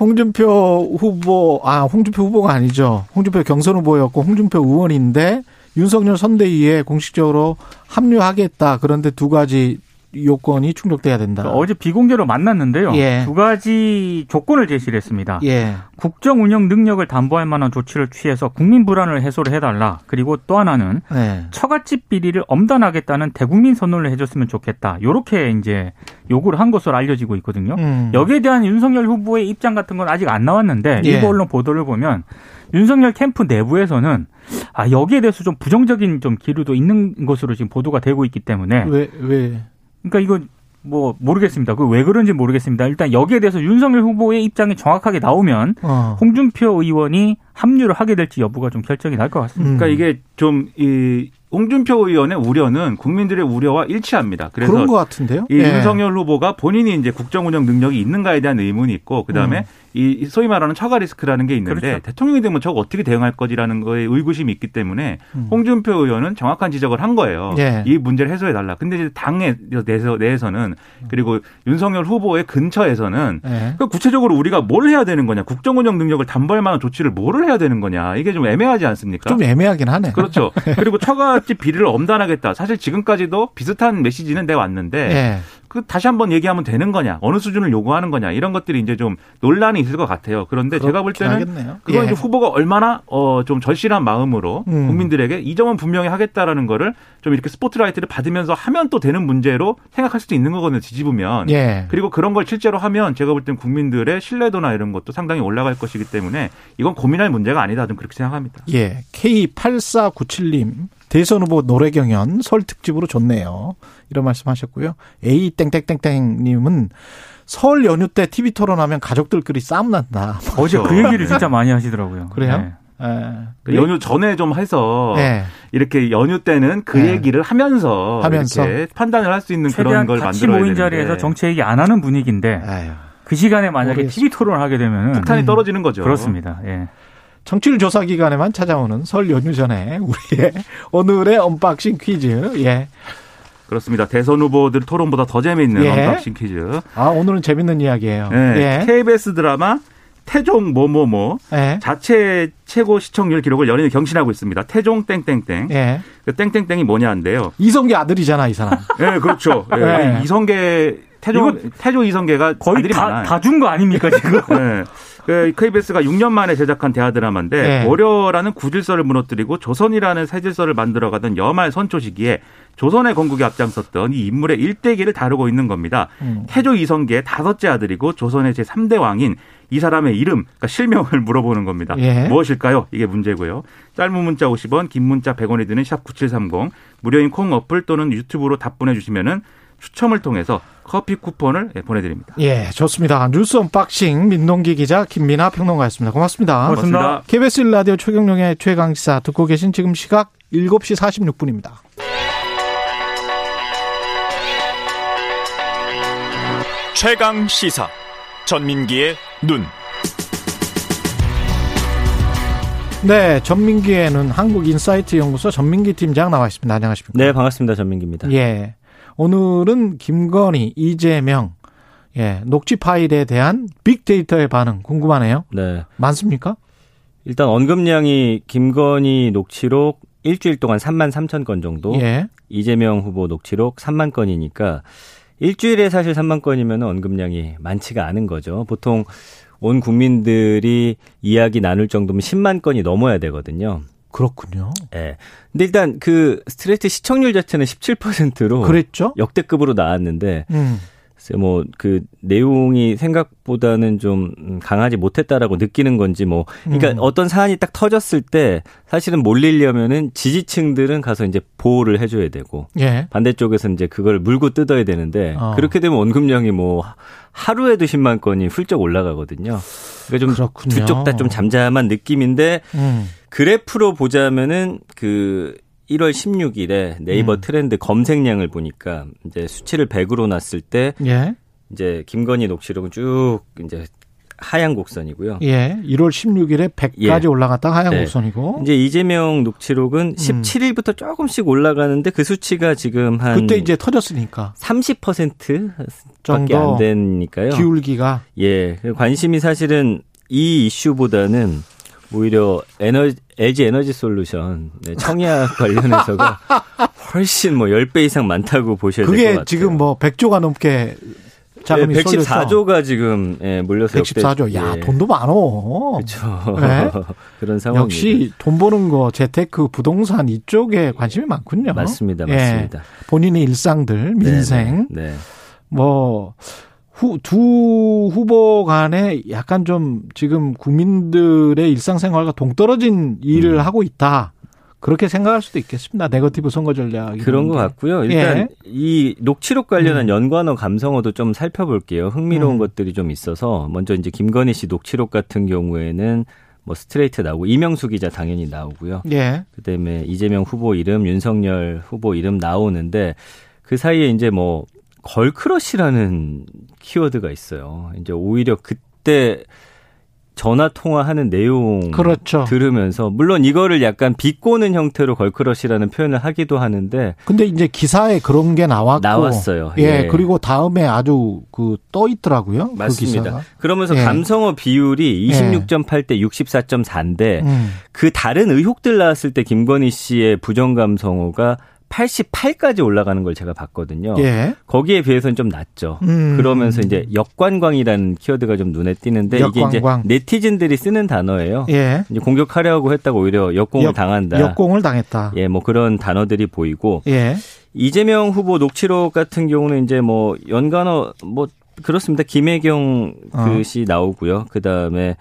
홍준표 후보, 아, 홍준표 후보가 아니죠. 홍준표 경선 후보였고, 홍준표 의원인데, 윤석열 선대위에 공식적으로 합류하겠다. 그런데 두 가지 요건이 충족돼야 된다. 그러니까 어제 비공개로 만났는데요. 예. 두 가지 조건을 제시를 했습니다. 예. 국정 운영 능력을 담보할 만한 조치를 취해서 국민 불안을 해소를 해달라. 그리고 또 하나는 네. 처갓집 비리를 엄단하겠다는 대국민 선언을 해줬으면 좋겠다. 요렇게 이제 요구를 한 것으로 알려지고 있거든요. 음. 여기에 대한 윤석열 후보의 입장 같은 건 아직 안 나왔는데 예. 일부 언론 보도를 보면 윤석열 캠프 내부에서는 아 여기에 대해서 좀 부정적인 좀 기류도 있는 것으로 지금 보도가 되고 있기 때문에 왜, 왜. 그러니까 이거 뭐 모르겠습니다. 그 왜 그런지 모르겠습니다. 일단 여기에 대해서 윤석열 후보의 입장이 정확하게 나오면 어. 홍준표 의원이 합류를 하게 될지 여부가 좀 결정이 날 것 같습니다. 음. 그러니까 이게 좀 이 홍준표 의원의 우려는 국민들의 우려와 일치합니다. 그래서 그런 것 같은데요? 이 예. 윤석열 후보가 본인이 이제 국정 운영 능력이 있는가에 대한 의문이 있고 그다음에 음. 이 소위 말하는 처가 리스크라는 게 있는데 그렇죠. 대통령이 되면 저거 어떻게 대응할 거지라는 거에 의구심이 있기 때문에 음. 홍준표 의원은 정확한 지적을 한 거예요. 예. 이 문제를 해소해 달라. 근데 이제 당에 내에서 내에서는 그리고 윤석열 후보의 근처에서는 예. 그 구체적으로 우리가 뭘 해야 되는 거냐, 국정 운영 능력을 담보할 만한 조치를 뭐를 해야 되는 거냐, 이게 좀 애매하지 않습니까? 좀 애매하긴 하네. 그렇죠. 그리고 처갓집 비리를 엄단하겠다. 사실 지금까지도 비슷한 메시지는 내왔는데 예. 그 다시 한번 얘기하면 되는 거냐, 어느 수준을 요구하는 거냐 이런 것들이 이제 좀 논란이 있을 것 같아요. 그런데 제가 볼 때는 하겠네요. 그건 예. 이제 후보가 얼마나 어 좀 절실한 마음으로 음. 국민들에게 이 점은 분명히 하겠다라는 거를 좀 이렇게 스포트라이트를 받으면서 하면 또 되는 문제로 생각할 수도 있는 거거든요. 뒤집으면. 예. 그리고 그런 걸 실제로 하면 제가 볼 땐 국민들의 신뢰도나 이런 것도 상당히 올라갈 것이기 때문에 이건 고민할 문제가 아니다. 좀 그렇게 생각합니다. 예. K8497님, 대선 후보 노래 경연 설 특집으로 좋네요. 이런 말씀 하셨고요. A 땡땡땡땡 님은 설 연휴 때 TV 토론하면 가족들끼리 싸움 난다. 어제 그. 얘기를 진짜 많이 하시더라고요. 그래요? 네. 예. 그 연휴 전에 좀 해서 예. 이렇게 연휴 때는 그 네. 얘기를 하면서, 하면서. 이렇게 판단을 할 수 있는 최대한 그런 걸 같이 만들어야 모인 되는데. 자리에서 정치 얘기 안 하는 분위기인데 아유. 그 시간에 만약에 모르겠습니다. TV 토론을 하게 되면 은 폭탄이 떨어지는 거죠. 그렇습니다. 예. 청취율 조사 기간에만 찾아오는 설 연휴 전에 우리의 오늘의 언박싱 퀴즈. 예. 그렇습니다. 대선 후보들 토론보다 더 재미있는 예. 언박싱 퀴즈. 아, 오늘은 재밌는 이야기예요. 네. 예. KBS 드라마 태종 뭐뭐뭐 예. 자체 최고 시청률 기록을 연일 경신하고 있습니다. 태종 땡땡땡. 예. 그 땡땡땡이 뭐냐인데요. 이성계 아들이잖아, 이 사람. 예, 그렇죠. 예, 네. 이성계 태종 태조 이성계가 거의 다. 다 준 거 아닙니까 지금? 네. 그 KBS가 6년 만에 제작한 대하 드라마인데 네. 고려라는 구질서를 무너뜨리고 조선이라는 새 질서를 만들어가던 여말 선초 시기에 조선의 건국에 앞장섰던 이 인물의 일대기를 다루고 있는 겁니다. 음. 태조 이성계의 다섯째 아들이고 조선의 제3대 왕인 이 사람의 이름, 그러니까 실명을 물어보는 겁니다. 예. 무엇일까요? 이게 문제고요. 짧은 문자 50원, 긴 문자 100원이 드는 샵 9730, 무료인 콩 어플 또는 유튜브로 답변해 주시면은 추첨을 통해서 커피 쿠폰을 예, 보내드립니다. 예, 좋습니다. 뉴스 언박싱 민동기 기자 김민하 평론가였습니다. 고맙습니다. 고맙습니다. KBS 1라디오 최경영의 최강시사 듣고 계신 지금 시각 7시 46분입니다. 최강 시사 전민기의 눈. 네, 전민기의 눈 한국인사이트 연구소 전민기 팀장 나와 있습니다. 안녕하십니까? 네, 반갑습니다. 전민기입니다. 예. 오늘은 김건희, 이재명, 예, 녹취 파일에 대한 빅데이터의 반응 궁금하네요. 네. 많습니까? 일단 언급량이 김건희 녹취록 일주일 동안 3만 3천 건 정도, 예. 이재명 후보 녹취록 3만 건이니까 일주일에 사실 3만 건이면 언급량이 많지가 않은 거죠. 보통 온 국민들이 이야기 나눌 정도면 10만 건이 넘어야 되거든요. 그렇군요. 예. 근데 일단 그 스트레이트 시청률 자체는 17%로 그랬죠? 역대급으로 나왔는데 음. 뭐그 내용이 생각보다는 좀 강하지 못했다라고 느끼는 건지 뭐 그러니까 음. 어떤 사안이 딱 터졌을 때 사실은 몰리려면은 지지층들은 가서 이제 보호를 해줘야 되고 예. 반대쪽에서 이제 그걸 물고 뜯어야 되는데 어. 그렇게 되면 언급량이 뭐 하루에도 10만 건이 훌쩍 올라가거든요. 그러니까 좀. 두 쪽 다 좀 잠잠한 느낌인데 음. 그래프로 보자면은 그 1월 16일에 네이버 음. 트렌드 검색량을 보니까 이제 수치를 100으로 놨을 때 예. 이제 김건희 녹취록은 쭉 이제 하향 곡선이고요. 예. 1월 16일에 100까지 예. 올라갔다 하향 네. 곡선이고. 이제 이재명 녹취록은 음. 17일부터 조금씩 올라가는데 그 수치가 지금 한 그때 이제 터졌으니까 30%밖에 정도 안 되니까요. 기울기가 예. 관심이 사실은 이 이슈보다는 오히려 에너지 LG 에너지 솔루션 네, 청약 관련해서가 훨씬 뭐 10배 이상 많다고 보셔야 될것 그게 같아요. 지금 뭐 100조가 넘게 자금이 네, 쏠려서 114조가 지금 예, 몰려서 114조. 야, 예. 돈도 많어. 그렇죠. 네. 그런 상황입니다. 역시 돈 버는 거 재테크 부동산 이쪽에 관심이 많군요. 맞습니다. 예. 맞습니다. 본인의 일상들 민생 네. 네. 뭐 후, 두 후보 간에 약간 좀 지금 국민들의 일상생활과 동떨어진 일을 음. 하고 있다. 그렇게 생각할 수도 있겠습니다. 네거티브 선거 전략. 그런 것 같고요. 일단 예. 이 녹취록 관련한 음. 연관어 감성어도 좀 살펴볼게요. 흥미로운 음. 것들이 좀 있어서 먼저 이제 김건희 씨 녹취록 같은 경우에는 뭐 스트레이트 나오고 이명수 기자 당연히 나오고요. 예. 그다음에 이재명 후보 이름, 윤석열 후보 이름 나오는데 그 사이에 이제 뭐 걸크러쉬라는 키워드가 있어요. 이제 오히려 그때 전화 통화하는 내용 그렇죠. 들으면서 물론 이거를 약간 비꼬는 형태로 걸크러쉬라는 표현을 하기도 하는데 근데 이제 기사에 그런 게 나왔고 나왔어요. 예. 예. 그리고 다음에 아주 그 떠 있더라고요. 그 맞습니다. 기사가. 그러면서 예. 감성어 비율이 26.8대 64.4인데 음. 그 다른 의혹들 나왔을 때 김건희 씨의 부정 감성어가 88까지 올라가는 걸 제가 봤거든요. 예. 거기에 비해서는 좀 낮죠. 음. 그러면서 이제 역관광이라는 키워드가 좀 눈에 띄는데 이게 이제 역관광. 네티즌들이 쓰는 단어예요. 예. 이제 공격하려고 했다고 오히려 역공을 역- 당한다. 역공을 당했다. 예, 뭐 그런 단어들이 보이고 예. 이재명 후보 녹취록 같은 경우는 이제 뭐 연관어 뭐 그렇습니다. 김혜경 어. 그시 나오고요. 그 다음에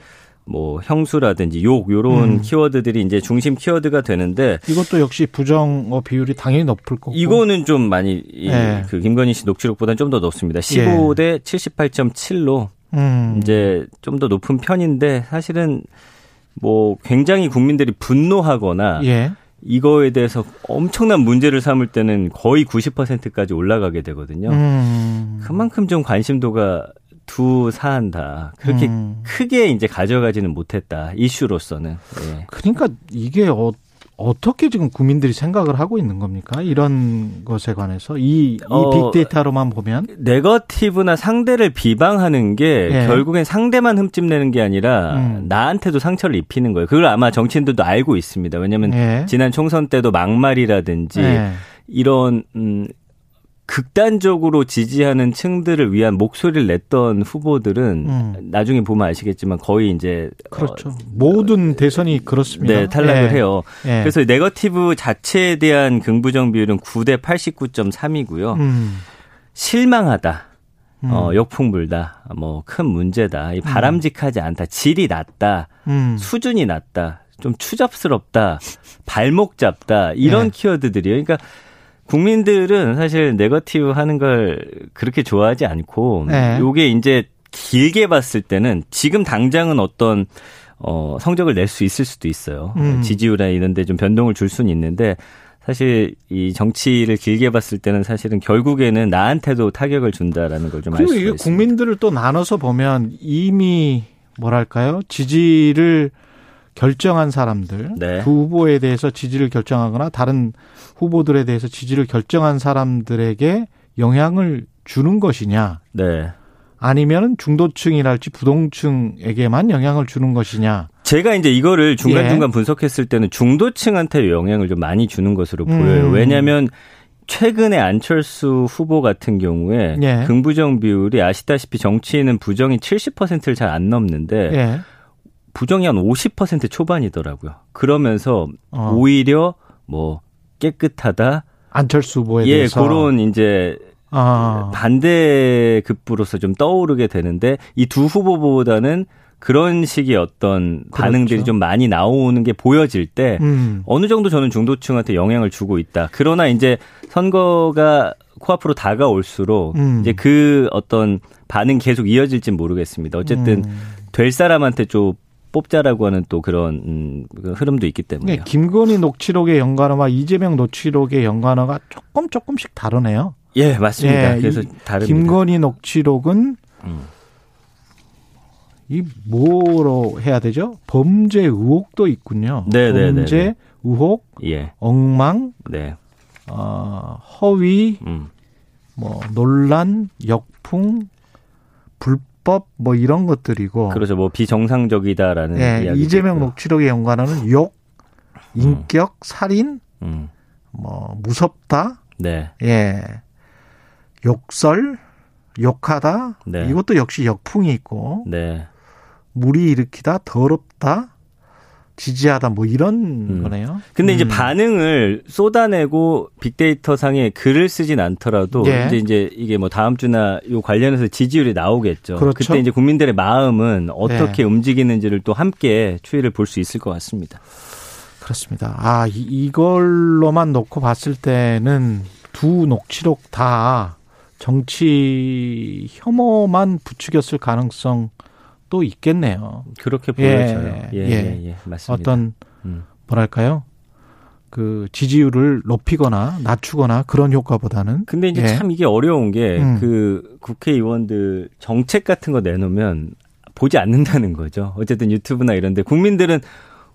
뭐 형수라든지 욕 요런 음. 키워드들이 이제 중심 키워드가 되는데 이것도 역시 부정어 비율이 당연히 높을 거고. 이거는 좀 많이 이 예. 그 김건희 씨 녹취록보다는 좀 더 높습니다. 15대 78.7로 음. 이제 좀 더 높은 편인데 사실은 뭐 굉장히 국민들이 분노하거나 예. 이거에 대해서 엄청난 문제를 삼을 때는 거의 90%까지 올라가게 되거든요. 음. 그만큼 좀 관심도가 두 사안 다 그렇게 음. 크게 이제 가져가지는 못했다 이슈로서는. 예. 그러니까 이게 어, 어떻게 지금 국민들이 생각을 하고 있는 겁니까? 이런 것에 관해서 이, 이 어, 빅데이터로만 보면 네거티브나 상대를 비방하는 게 예. 결국엔 상대만 흠집내는 게 아니라 음. 나한테도 상처를 입히는 거예요. 그걸 아마 정치인들도 알고 있습니다. 왜냐하면 예. 지난 총선 때도 막말이라든지 예. 이런 음 극단적으로 지지하는 층들을 위한 목소리를 냈던 후보들은 음. 나중에 보면 아시겠지만 거의 이제 그렇죠. 모든 대선이 그렇습니다. 네, 탈락을 예. 해요. 예. 그래서 네거티브 자체에 대한 긍부정 비율은 9대 89.3이고요. 음. 실망하다. 음. 어, 역풍 불다. 뭐 큰 문제다. 이 바람직하지 않다. 질이 낮다. 음. 수준이 낮다. 좀 추잡스럽다. 발목 잡다. 이런 네. 키워드들이에요. 그러니까 국민들은 사실 네거티브 하는 걸 그렇게 좋아하지 않고 네. 요게 이제 길게 봤을 때는 지금 당장은 어떤 어 성적을 낼 수 있을 수도 있어요. 음. 지지율이나 이런 데 좀 변동을 줄 수는 있는데 사실 이 정치를 길게 봤을 때는 사실은 결국에는 나한테도 타격을 준다라는 걸 좀알 그리고 이게 있습니다. 국민들을 또 나눠서 보면 이미 뭐랄까요 지지를 결정한 사람들 네. 그 후보에 대해서 지지를 결정하거나 다른 후보들에 대해서 지지를 결정한 사람들에게 영향을 주는 것이냐 네. 아니면 중도층이랄지 부동층에게만 영향을 주는 것이냐 제가 이제 이거를 예. 중간중간 분석했을 때는 중도층한테 영향을 좀 많이 주는 것으로 음. 보여요. 왜냐하면 최근에 안철수 후보 같은 경우에 예. 긍부정 비율이 아시다시피 정치인은 부정이 70%를 잘 안 넘는데 예. 부정이 한 50% 초반이더라고요. 그러면서 어. 오히려 뭐 깨끗하다. 안철수 후보에 예, 대해서 그런 이제 아. 반대 급부로서 좀 떠오르게 되는데 이 두 후보보다는 그런 식의 어떤 반응들이 그렇죠. 좀 많이 나오는 게 보여질 때 음. 어느 정도 저는 중도층한테 영향을 주고 있다. 그러나 이제 선거가 코앞으로 다가올수록 음. 이제 그 어떤 반응 계속 이어질진 모르겠습니다. 어쨌든 음. 될 사람한테 좀 뽑자라고 하는 또 그런 음, 그 흐름도 있기 때문에. 네, 김건희 녹취록의 연관어와 이재명 녹취록의 연관어가 조금 조금씩 다르네요. 예, 맞습니다. 예, 그래서 이 다릅니다. 김건희 녹취록은 음. 이 뭐로 해야 되죠? 범죄 의혹도 있군요. 네, 네, 네, 범죄 네. 의혹, 예, 엉망, 네, 어, 허위, 음, 뭐 논란, 역풍, 불법 뭐 이런 것들이고. 그렇죠. 뭐 비정상적이다라는 예. 이재명 녹취록의 연관어는 욕, 인격, 살인, 음, 뭐 무섭다, 네, 예, 욕설, 욕하다. 네. 이것도 역시 역풍이 있고 네. 무리 일으키다, 더럽다, 지지하다 뭐 이런 음. 거네요. 근데 이제 음. 반응을 쏟아내고 빅데이터 상에 글을 쓰진 않더라도 예. 이제 이제 이게 뭐 다음 주나 요 관련해서 지지율이 나오겠죠. 그렇죠. 그때 이제 국민들의 마음은 어떻게 움직이는지를 또 함께 추이를 볼 수 있을 것 같습니다. 그렇습니다. 아, 이, 이걸로만 놓고 봤을 때는 두 녹취록 다 정치 혐오만 부추겼을 가능성 도 있겠네요. 그렇게 예, 보여져요. 예, 예. 예, 예, 맞습니다. 어떤 음. 뭐랄까요? 그 지지율을 높이거나 낮추거나 그런 효과보다는 근데 이제 예. 참 이게 어려운 게 음. 그 국회의원들 정책 같은 거 내놓으면 보지 않는다는 거죠. 어쨌든 유튜브나 이런데 국민들은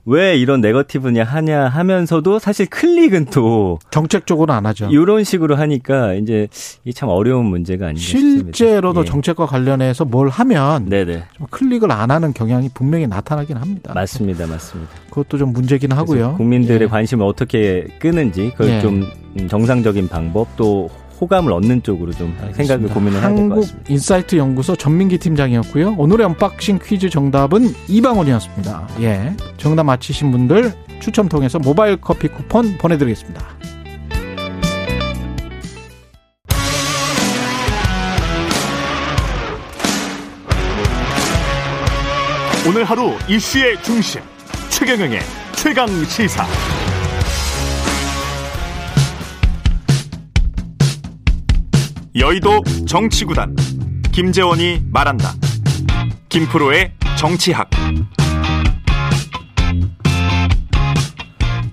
왜 이런 네거티브냐 하냐 하면서도 사실 클릭은 또 정책적으로 안 하죠. 이런 식으로 하니까 이제 이게 참 어려운 문제가 아닌가 싶습니다. 실제로도 예. 정책과 관련해서 뭘 하면 네네 좀 클릭을 안 하는 경향이 분명히 나타나긴 합니다. 맞습니다, 맞습니다. 그것도 좀 문제긴 하고요. 국민들의 예. 관심을 어떻게 끄는지 그걸 예. 좀 음, 정상적인 방법 또 호감을 얻는 쪽으로 좀 생각을 알겠습니다. 고민을 해야 될것 한국 같습니다. 인사이트 연구소 전민기 팀장이었고요. 오늘의 언박싱 퀴즈 정답은 이방원이었습니다. 예. 정답 맞히신 분들 추첨 통해서 모바일 커피 쿠폰 보내드리겠습니다. 오늘 하루 이슈의 중심 최경영의 최강 시사. 여의도 정치구단 김재원이 말한다. 김프로의 정치학.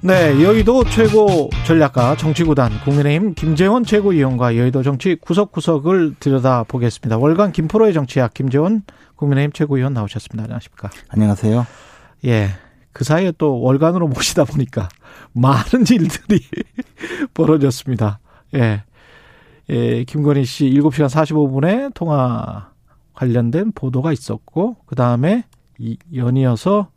네, 여의도 최고 전략가 정치구단 국민의힘 김재원 최고위원과 여의도 정치 구석구석을 들여다보겠습니다. 월간 김프로의 정치학 김재원 국민의힘 최고위원 나오셨습니다. 안녕하십니까? 안녕하세요. 예. 그 사이에 또 월간으로 모시다 보니까 많은 일들이 벌어졌습니다. 예. 예, 김건희 씨 7시간 45분에 통화 관련된 보도가 있었고, 그 다음에 연이어서,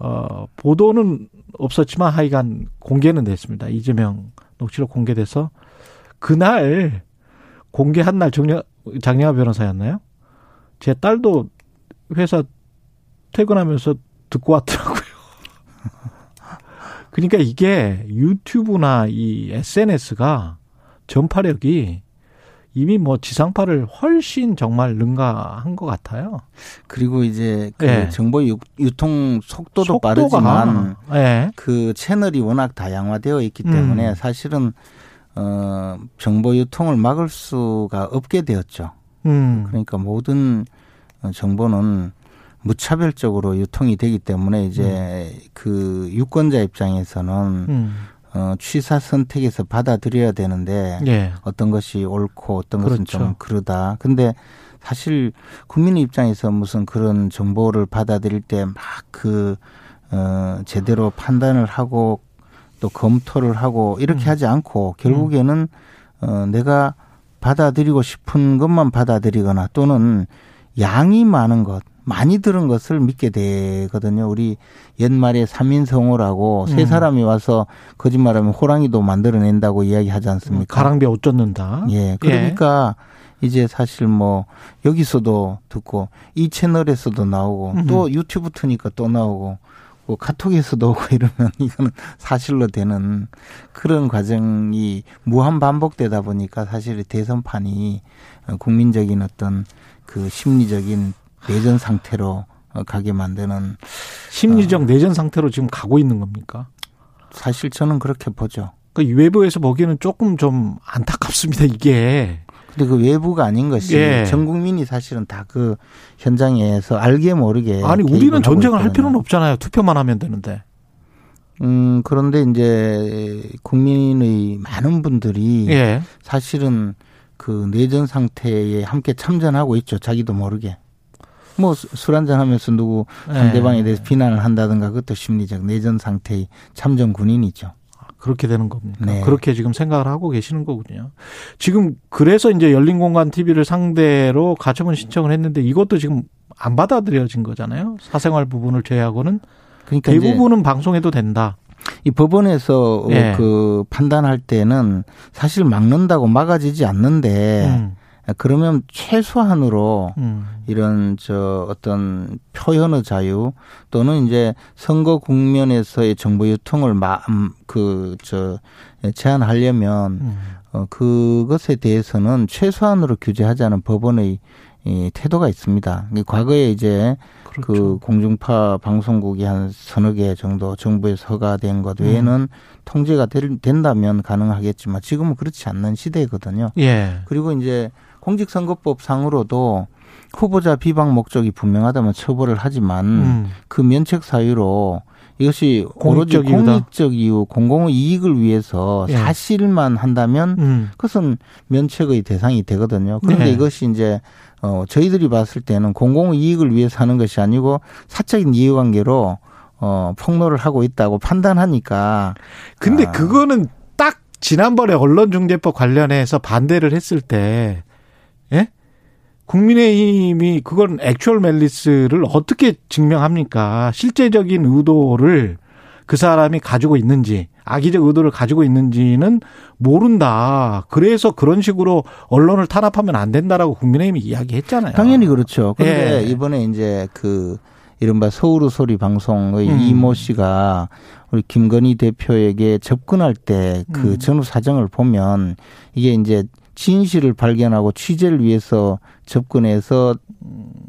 어, 보도는 없었지만 하여간 공개는 됐습니다. 이재명 녹취록 공개돼서 그날 공개한 날 정량, 장량아 변호사였나요? 제 딸도 회사 퇴근하면서 듣고 왔더라고요. 그러니까 이게 유튜브나 이 SNS가 전파력이 이미 뭐 지상파를 훨씬 정말 능가한 것 같아요. 그리고 이제 그 네. 정보 유 통 속도도 속도가, 빠르지만 네. 그 채널이 워낙 다양화되어 있기 때문에 음. 사실은 어 정보 유통을 막을 수가 없게 되었죠. 음. 그러니까 모든 정보는 무차별적으로 유통이 되기 때문에 이제 음. 그 유권자 입장에서는 음. 어, 취사 선택에서 받아들여야 되는데 예. 어떤 것이 옳고 어떤 그렇죠. 것은 좀 그러다. 근데 사실 국민의 입장에서 무슨 그런 정보를 받아들일 때 막 그 어, 제대로 판단을 하고 또 검토를 하고 이렇게 음. 하지 않고 결국에는 어, 내가 받아들이고 싶은 것만 받아들이거나 또는 양이 많은 것 많이 들은 것을 믿게 되거든요. 우리 옛말에 삼인성호라고 음. 세 사람이 와서 거짓말하면 호랑이도 만들어낸다고 이야기하지 않습니까? 가랑비 옷 젖는다. 예. 그러니까 예. 이제 사실 뭐 여기서도 듣고 이 채널에서도 나오고 음. 또 유튜브 트니까 또 나오고 뭐 카톡에서도 오고 이러면 이거는 사실로 되는 그런 과정이 무한 반복되다 보니까 사실 대선판이 국민적인 어떤 그 심리적인 내전 상태로 가게 만드는 심리적 어. 내전 상태로 지금 가고 있는 겁니까? 사실 저는 그렇게 보죠. 그 외부에서 보기에는 조금 좀 안타깝습니다. 이게. 근데 그 외부가 아닌 것이 예. 전 국민이 사실은 다 그 현장에서 알게 모르게 아니 우리는 전쟁을 할 필요는 없잖아요. 투표만 하면 되는데. 음 그런데 이제 국민의 많은 분들이 예. 사실은 그 내전 상태에 함께 참전하고 있죠. 자기도 모르게. 뭐 술 한잔 하면서 누구 상대방에 네. 대해서 비난을 한다든가 그것도 심리적 내전 상태의 참전 군인이죠. 아, 그렇게 되는 겁니까? 네. 그렇게 지금 생각을 하고 계시는 거군요. 지금 그래서 이제 열린 공간 TV를 상대로 가처분 신청을 했는데 이것도 지금 안 받아들여진 거잖아요. 사생활 부분을 제외하고는 그러니까 대부분은 방송해도 된다. 이 법원에서 예. 그 판단할 때는 사실 막는다고 막아지지 않는데 음. 그러면 최소한으로 음. 이런 저 어떤 표현의 자유 또는 이제 선거 국면에서의 정보 유통을 그저 제한하려면 음. 어 그것에 대해서는 최소한으로 규제하자는 법원의 이 태도가 있습니다. 과거에 이제 그 그렇죠. 그 공중파 방송국이 한 서너 개 정도 정부에 서가된 것 외에는 음. 통제가 될, 된다면 가능하겠지만 지금은 그렇지 않는 시대거든요. 예. 그리고 이제 공직선거법 상으로도 후보자 비방 목적이 분명하다면 처벌을 하지만 음. 그 면책 사유로 이것이 공익적 오로지 공익적 이유, 공공의 이익을 위해서 예. 사실만 한다면 음. 그것은 면책의 대상이 되거든요. 그런데 네. 이것이 이제 어 저희들이 봤을 때는 공공의 이익을 위해서 하는 것이 아니고 사적인 이해관계로 어 폭로를 하고 있다고 판단하니까 근데 아. 그거는 딱 지난번에 언론중재법 관련해서 반대를 했을 때 예? 국민의힘이 그건 액츄얼 멜리스를 어떻게 증명합니까? 실제적인 의도를 그 사람이 가지고 있는지 악의적 의도를 가지고 있는지는 모른다. 그래서 그런 식으로 언론을 탄압하면 안 된다라고 국민의힘이 이야기했잖아요. 당연히 그렇죠. 그런데 예. 이번에 이제 그 이른바 서울의 소리 방송의 음. 이모 씨가 우리 김건희 대표에게 접근할 때그 음. 전후 사정을 보면 이게 이제 진실을 발견하고 취재를 위해서 접근해서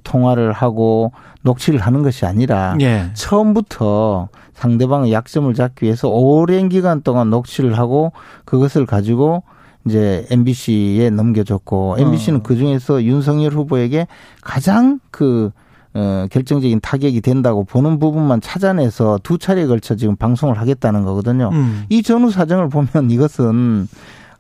통화를 하고 녹취를 하는 것이 아니라 예. 처음부터 상대방의 약점을 잡기 위해서 오랜 기간 동안 녹취를 하고 그것을 가지고 이제 MBC에 넘겨줬고 MBC는 어. 그 중에서 윤석열 후보에게 가장 그 어, 결정적인 타격이 된다고 보는 부분만 찾아내서 두 차례에 걸쳐 지금 방송을 하겠다는 거거든요. 음. 이 전후 사정을 보면 이것은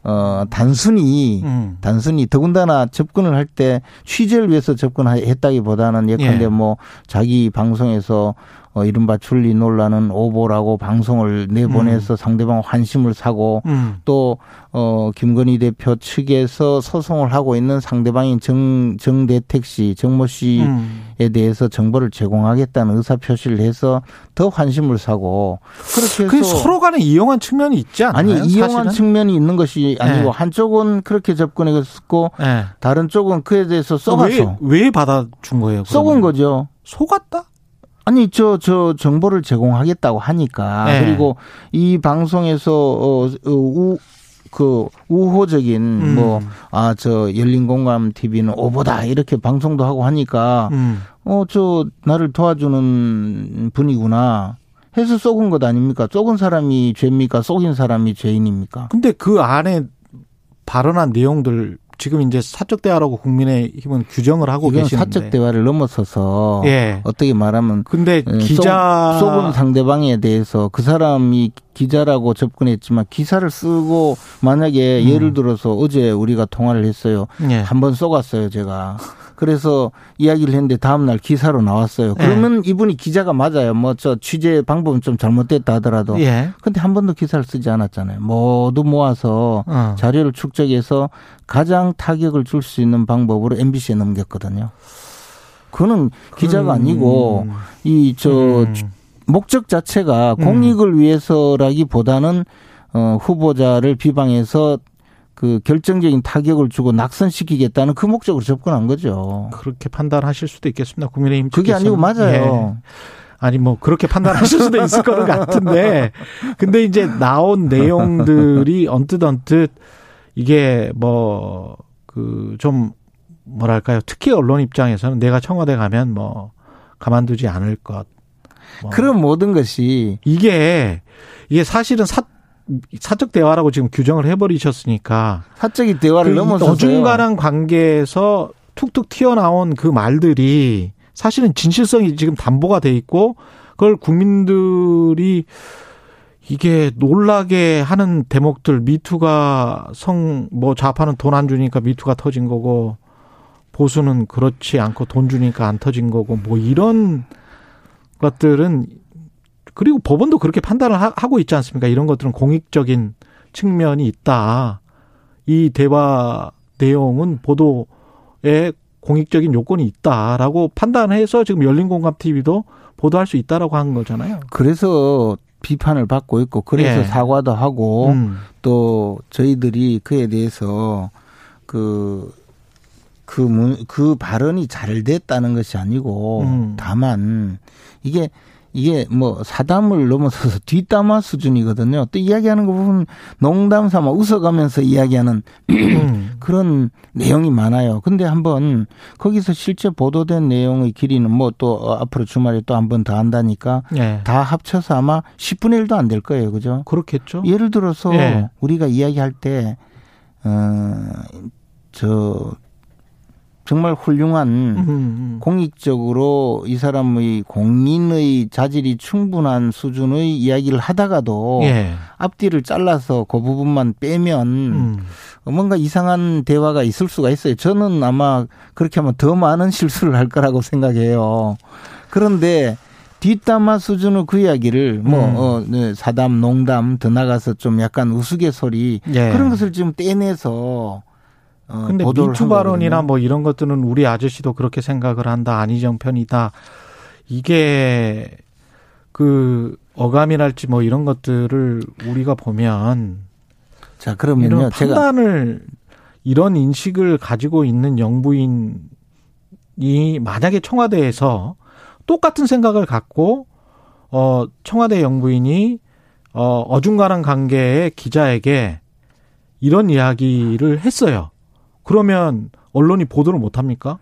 어, 단순히, 음. 단순히 더군다나 접근을 할 때 취재를 위해서 접근했다기 보다는 예컨대 예. 뭐 자기 방송에서 어, 이른바 줄리 논란은 오보라고 방송을 내보내서 음. 상대방 환심을 사고 음. 또 어, 김건희 대표 측에서 소송을 하고 있는 상대방인 정, 정대택 씨, 정모 씨에 음. 대해서 정보를 제공하겠다는 의사 표시를 해서 더 환심을 사고 그렇게 해서 서로 간에 이용한 측면이 있지 않나요? 아니 이용한 사실은? 측면이 있는 것이 아니고 네. 한쪽은 그렇게 접근했었고 네. 다른 쪽은 그에 대해서 쏘았어. 왜, 왜 받아준 거예요? 그러면? 쏘은 거죠. 속았다? 아니 저저 정보를 제공하겠다고 하니까 네. 그리고 이 방송에서 어, 어 우, 그 우호적인 음. 뭐아 저 열린 공감 TV는 오보다 이렇게 방송도 하고 하니까 음. 어저 나를 도와주는 분이구나 해서 쏘은 것 아닙니까? 쏘은 사람이 죄입니까? 쏘인 사람이 죄인입니까? 근데 그 안에 발언한 내용들 지금 이제 사적 대화라고 국민의힘은 규정을 하고 계시는데 사적 대화를 넘어서서 예. 어떻게 말하면 근데 어, 기자 쏘은 상대방에 대해서 그 사람이 기자라고 접근했지만 기사를 쓰고 만약에 음. 예를 들어서 어제 우리가 통화를 했어요. 예. 한번 쏘갔어요, 제가. 그래서 이야기를 했는데 다음날 기사로 나왔어요. 예. 그러면 예. 이분이 기자가 맞아요. 뭐 저 취재 방법은 좀 잘못됐다 하더라도. 예. 근데 한 번도 기사를 쓰지 않았잖아요. 모두 모아서 어. 자료를 축적해서 가장 타격을 줄 수 있는 방법으로 MBC에 넘겼거든요. 그거는 기자가 음. 아니고 이저 음. 목적 자체가 공익을 음. 위해서라기보다는 어 후보자를 비방해서 그 결정적인 타격을 주고 낙선시키겠다는 그 목적으로 접근한 거죠. 그렇게 판단하실 수도 있겠습니다. 국민의힘 그게 아니고 맞아요. 예. 아니 뭐 그렇게 판단하실 수도 있을 거는 같은데 근데 이제 나온 내용들이 언뜻 언뜻 이게 뭐 그 좀 뭐랄까요 특히 언론 입장에서는 내가 청와대 가면 뭐 가만두지 않을 것. 뭐 그런 모든 것이 이게 이게 사실은 사 사적 대화라고 지금 규정을 해버리셨으니까 사적인 대화를 그 넘어서 어중간한 관계에서 툭툭 튀어나온 그 말들이 사실은 진실성이 지금 담보가 돼 있고 그걸 국민들이 이게 놀라게 하는 대목들 미투가 성 뭐 좌파는 돈 안 주니까 미투가 터진 거고 보수는 그렇지 않고 돈 주니까 안 터진 거고 뭐 이런 것들은 그리고 법원도 그렇게 판단을 하고 있지 않습니까? 이런 것들은 공익적인 측면이 있다. 이 대화 내용은 보도에 공익적인 요건이 있다라고 판단해서 지금 열린 공감 TV도 보도할 수 있다라고 한 거잖아요. 그래서 비판을 받고 있고 그래서 예. 사과도 하고 음. 또 저희들이 그에 대해서 그 그, 그 발언이 잘 됐다는 것이 아니고 음. 다만 이게 이게 뭐 사담을 넘어서서 뒷담화 수준이거든요. 또 이야기하는 거 보면 농담 삼아 웃어가면서 이야기하는 음. 그런 내용이 많아요. 근데 한번 거기서 실제 보도된 내용의 길이는 뭐 또 앞으로 주말에 또 한 번 더 한다니까 네. 다 합쳐서 아마 10분의 1도 안 될 거예요. 그죠? 그렇겠죠. 예를 들어서 네. 우리가 이야기할 때, 어, 저, 정말 훌륭한 음. 공익적으로 이 사람의 공인의 자질이 충분한 수준의 이야기를 하다가도 예. 앞뒤를 잘라서 그 부분만 빼면 음. 뭔가 이상한 대화가 있을 수가 있어요. 저는 아마 그렇게 하면 더 많은 실수를 할 거라고 생각해요. 그런데 뒷담화 수준의 그 이야기를 뭐 음. 어, 네, 사담, 농담 더 나가서 좀 약간 우스갯소리 예. 그런 것을 지금 떼내서 어, 근데 미투 발언이나 뭐 이런 것들은 우리 아저씨도 그렇게 생각을 한다. 안희정 편이다. 이게 그 어감이랄지 뭐 이런 것들을 우리가 보면 자 그러면요 이런 판단을 이런 인식을 가지고 있는 영부인이 만약에 청와대에서 똑같은 생각을 갖고 어 청와대 영부인이 어 어중간한 관계의 기자에게 이런 이야기를 했어요. 그러면 언론이 보도를 못 합니까?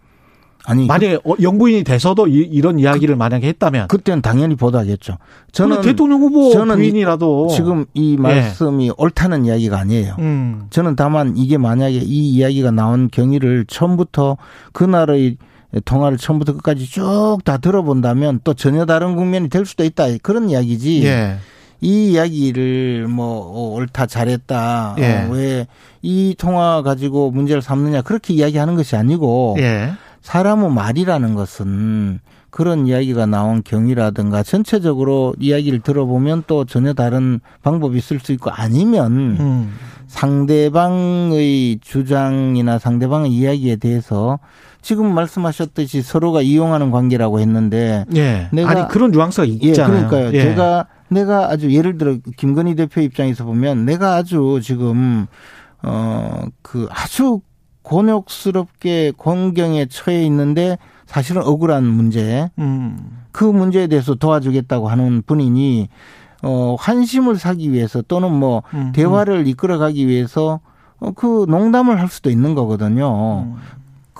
아니 만약에 그, 영부인이 돼서도 이, 런 이야기를 그, 만약에 했다면 그때는 당연히 보도하겠죠. 저는 대통령 후보 저는 부인이라도 지금 이 예. 말씀이 예. 옳다는 이야기가 아니에요. 음. 저는 다만 이게 만약에 이 이야기가 나온 경위를 처음부터 그날의 통화를 처음부터 끝까지 쭉 다 들어본다면 또 전혀 다른 국면이 될 수도 있다. 그런 이야기지. 예. 이 이야기를 뭐 옳다 잘했다. 예. 어, 왜이 통화 가지고 문제를 삼느냐 그렇게 이야기하는 것이 아니고 예. 사람의 말이라는 것은 그런 이야기가 나온 경위라든가 전체적으로 이야기를 들어보면 또 전혀 다른 방법이 있을 수 있고 아니면 음. 상대방의 주장이나 상대방의 이야기에 대해서 지금 말씀하셨듯이 서로가 이용하는 관계라고 했는데 예. 내가 아니 그런 뉘앙스가 예, 있잖아요. 예, 그러니까요. 예. 제가 내가 아주 예를 들어 김건희 대표 입장에서 보면 내가 아주 지금 어 그 아주 곤욕스럽게 공경에 처해 있는데 사실은 억울한 문제, 음. 그 문제에 대해서 도와주겠다고 하는 분이니 어 환심을 사기 위해서 또는 뭐 음. 음. 대화를 이끌어가기 위해서 어, 그 농담을 할 수도 있는 거거든요. 음.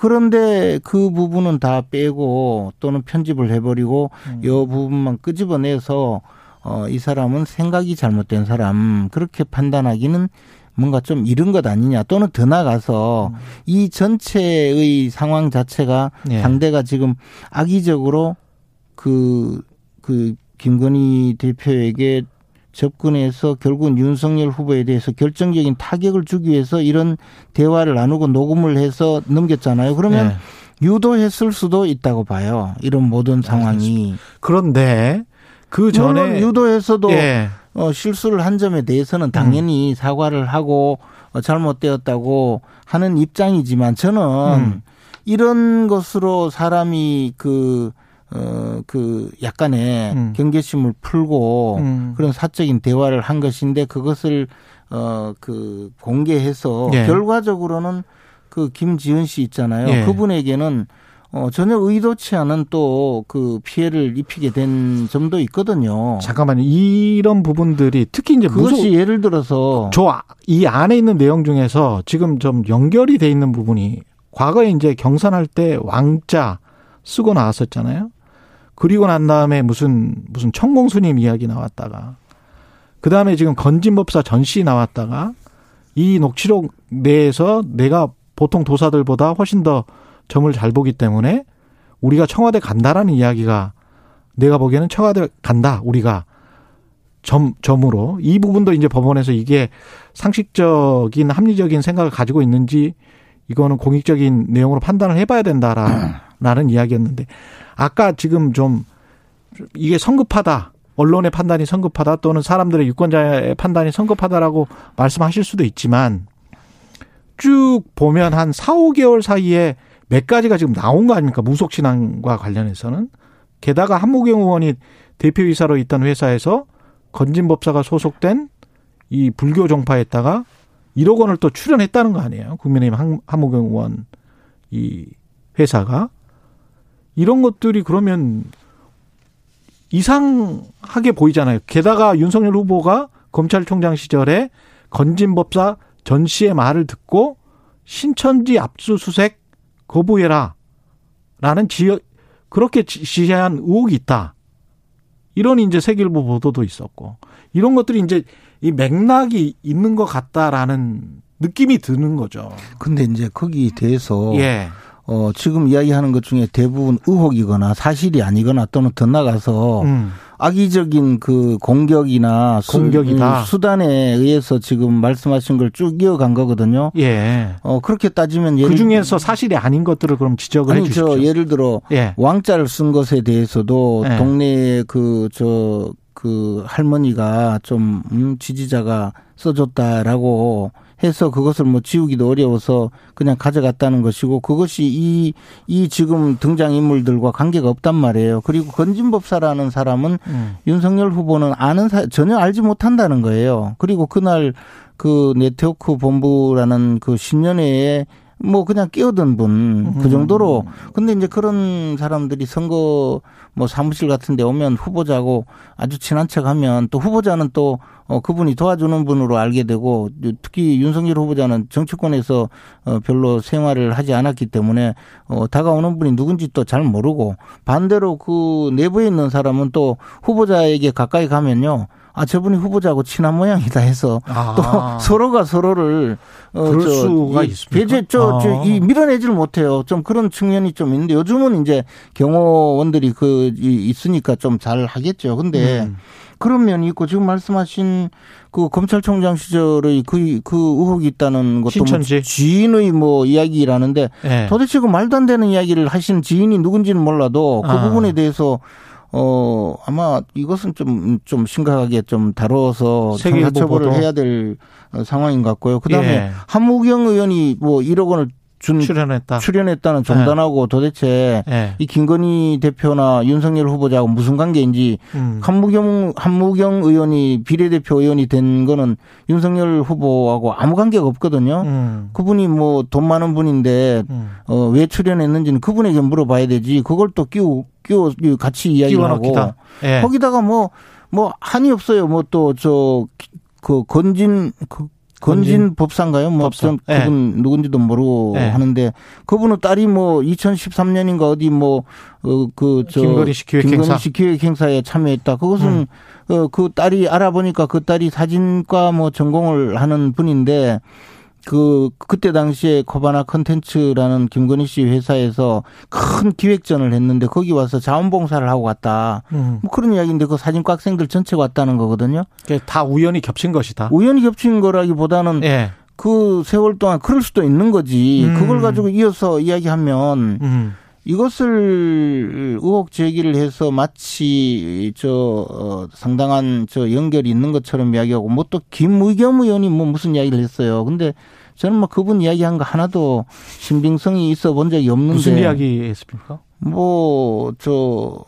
그런데 그 부분은 다 빼고 또는 편집을 해버리고 음. 이 부분만 끄집어내서 어, 이 사람은 생각이 잘못된 사람 그렇게 판단하기는 뭔가 좀 이른 것 아니냐 또는 더 나가서 음. 이 전체의 상황 자체가 예. 상대가 지금 악의적으로 그, 그 김건희 대표에게 접근해서 결국은 윤석열 후보에 대해서 결정적인 타격을 주기 위해서 이런 대화를 나누고 녹음을 해서 넘겼잖아요. 그러면 예. 유도했을 수도 있다고 봐요. 이런 모든 상황이. 그런데 그 전에 유도해서도 예. 어, 실수를 한 점에 대해서는 당연히 음. 사과를 하고 어, 잘못되었다고 하는 입장이지만 저는 음. 이런 것으로 사람이 그, 어, 그 약간의 음. 경계심을 풀고 음. 그런 사적인 대화를 한 것인데 그것을 어, 그 공개해서 예. 결과적으로는 그 김지은 씨 있잖아요. 예. 그분에게는 어, 전혀 의도치 않은 또 그 피해를 입히게 된 점도 있거든요. 잠깐만요. 이런 부분들이 특히 이제 그것이 무속, 예를 들어서 저 이 안에 있는 내용 중에서 지금 좀 연결이 돼 있는 부분이 과거에 이제 경선할 때 왕자 쓰고 나왔었잖아요. 그리고 난 다음에 무슨 무슨 청공수님 이야기 나왔다가 그 다음에 지금 건진법사 전시 나왔다가 이 녹취록 내에서 내가 보통 도사들보다 훨씬 더 점을 잘 보기 때문에 우리가 청와대 간다라는 이야기가 내가 보기에는 청와대 간다 우리가. 점 점으로. 이 부분도 이제 법원에서 이게 상식적인 합리적인 생각을 가지고 있는지 이거는 공익적인 내용으로 판단을 해봐야 된다라는 이야기였는데 아까 지금 좀 이게 성급하다 언론의 판단이 성급하다 또는 사람들의 유권자의 판단이 성급하다라고 말씀하실 수도 있지만 쭉 보면 한 4, 5개월 사이에 몇 가지가 지금 나온 거 아닙니까? 무속신앙과 관련해서는. 게다가 한무경 의원이 대표이사로 있던 회사에서 건진법사가 소속된 이 불교 종파에다가 1억 원을 또 출연했다는 거 아니에요? 국민의힘 한무경 의원 이 회사가. 이런 것들이 그러면 이상하게 보이잖아요. 게다가 윤석열 후보가 검찰총장 시절에 건진법사 전 씨의 말을 듣고 신천지 압수수색 거부해라. 라는 지, 그렇게 지시한 의혹이 있다. 이런 이제 세계일보 보도도 있었고. 이런 것들이 이제 이 맥락이 있는 것 같다라는 느낌이 드는 거죠. 근데 이제 거기에 대해서 예. 어, 지금 이야기하는 것 중에 대부분 의혹이거나 사실이 아니거나 또는 더 나가서 음. 악의적인 그 공격이나 공격이다. 수, 단에 의해서 지금 말씀하신 걸 쭉 이어간 거거든요. 예. 어 그렇게 따지면 그 중에서 사실이 아닌 것들을 그럼 지적을 아니, 해 주십시오. 저 예를 들어 예. 왕자를 쓴 것에 대해서도 예. 동네에 그저그 그 할머니가 좀 음, 지지자가 써줬다라고 해서 그것을 뭐 지우기도 어려워서 그냥 가져갔다는 것이고 그것이 이, 이 지금 등장인물들과 관계가 없단 말이에요. 그리고 건진법사라는 사람은 음. 윤석열 후보는 아는 사, 전혀 알지 못한다는 거예요. 그리고 그날 그 네트워크 본부라는 그 신년회에 뭐 그냥 끼어든 분 그 정도로 근데 이제 그런 사람들이 선거 뭐 사무실 같은 데 오면 후보자고 아주 친한 척 하면 또 후보자는 또 어, 그분이 도와주는 분으로 알게 되고 특히 윤석열 후보자는 정치권에서 어, 별로 생활을 하지 않았기 때문에 어, 다가오는 분이 누군지 또 잘 모르고 반대로 그 내부에 있는 사람은 또 후보자에게 가까이 가면요 아 저분이 후보자하고 친한 모양이다 해서 아. 또 서로가 서로를 어, 그럴 저, 수가 있습니다. 배제 저, 아. 밀어내지를 못해요. 좀 그런 측면이 좀 있는데 요즘은 이제 경호원들이 그 있으니까 좀 잘 하겠죠. 근데 음. 그런 면이 있고 지금 말씀하신 그 검찰총장 시절의 그, 그 의혹이 있다는 것도 뭐 지인의 뭐 이야기라는데 네. 도대체 그 말도 안 되는 이야기를 하신 지인이 누군지는 몰라도 그 아. 부분에 대해서 어, 아마 이것은 좀, 좀 심각하게 좀 다뤄서 형사처벌을 해야 될 상황인 것 같고요. 그 다음에 예. 한무경 의원이 뭐 1억 원을 준 출연했다. 출연했다는 정단하고 네. 도대체 네. 이 김건희 대표나 윤석열 후보자하고 무슨 관계인지 음. 한무경 한무경 의원이 비례대표 의원이 된 거는 윤석열 후보하고 아무 관계가 없거든요. 음. 그분이 뭐 돈 많은 분인데 음. 어, 왜 출연했는지는 그분에게 물어봐야 되지. 그걸 또 끼우 끼워 같이 이야기를 하고 네. 거기다가 뭐뭐 뭐 한이 없어요. 뭐 또 저 그 건진 그 건진 법사인가요? 뭐 법사. 그분 네. 누군지도 모르고 네. 하는데 그분은 딸이 뭐 2013년인가 어디 뭐어 그저 김건희 기획행사 기획 행사에 참여했다. 그것은 음. 어그 딸이 알아보니까 그 딸이 사진과 뭐 전공을 하는 분인데 그 그때 당시에 코바나 컨텐츠라는 김건희 씨 회사에서 큰 기획전을 했는데 거기 와서 자원봉사를 하고 갔다. 음. 뭐 그런 이야기인데 그 사진과 학생들 전체가 왔다는 거거든요. 다 우연히 겹친 것이다. 우연히 겹친 거라기보다는 예. 그 세월 동안 그럴 수도 있는 거지. 음. 그걸 가지고 이어서 이야기하면 음. 이것을 의혹 제기를 해서 마치 저 어, 상당한 저 연결이 있는 것처럼 이야기하고 뭐 또 김의겸 의원이 뭐 무슨 이야기를 했어요. 근데 저는 뭐 그분 이야기한 거 하나도 신빙성이 있어 본 적이 없는데 무슨 이야기 했습니까? 뭐 저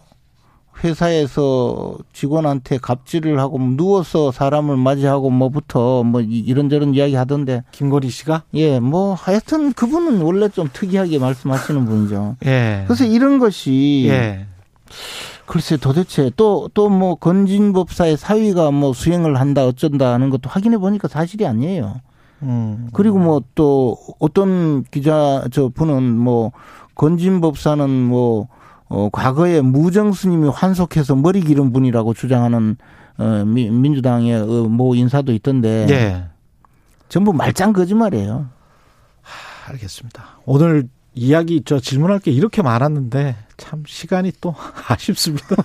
회사에서 직원한테 갑질을 하고 누워서 사람을 맞이하고 뭐부터 뭐 이런저런 이야기 하던데 김건희 씨가 예 뭐 하여튼 그분은 원래 좀 특이하게 말씀하시는 분이죠. 예. 그래서 이런 것이 예. 글쎄 도대체 또 또 뭐 건진법사의 사위가 뭐 수행을 한다 어쩐다 하는 것도 확인해 보니까 사실이 아니에요. 음. 그리고 뭐 또 어떤 기자 저 분은 뭐 건진법사는 뭐 어, 과거에 무정 스님이 환속해서 머리 기른 분이라고 주장하는 어, 민주당의 어, 모 인사도 있던데. 예. 전부 말짱 거짓말이에요. 하, 알겠습니다. 오늘 이야기 저 질문할 게 이렇게 많았는데 참 시간이 또 아쉽습니다.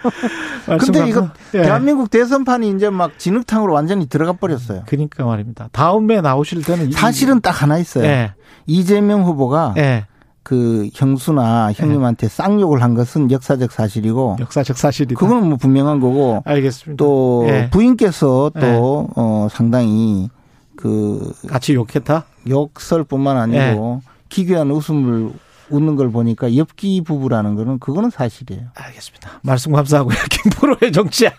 근데 이거 예. 대한민국 대선판이 이제 막 진흙탕으로 완전히 들어가 버렸어요. 그러니까 말입니다. 다음에 나오실 때는 사실은 딱 하나 있어요. 예. 이재명 후보가 예. 그 형수나 형님한테 예. 쌍욕을 한 것은 역사적 사실이고 역사적 사실이다. 그건 뭐 분명한 거고 알겠습니다. 또 예. 부인께서 또 예. 어, 상당히 그 같이 욕했다. 욕설뿐만 아니고 기괴한 웃음을 웃는 걸 보니까 엽기 부부라는 거는 그거는 사실이에요. 알겠습니다. 말씀 감사하고요. 김프로의 정치야.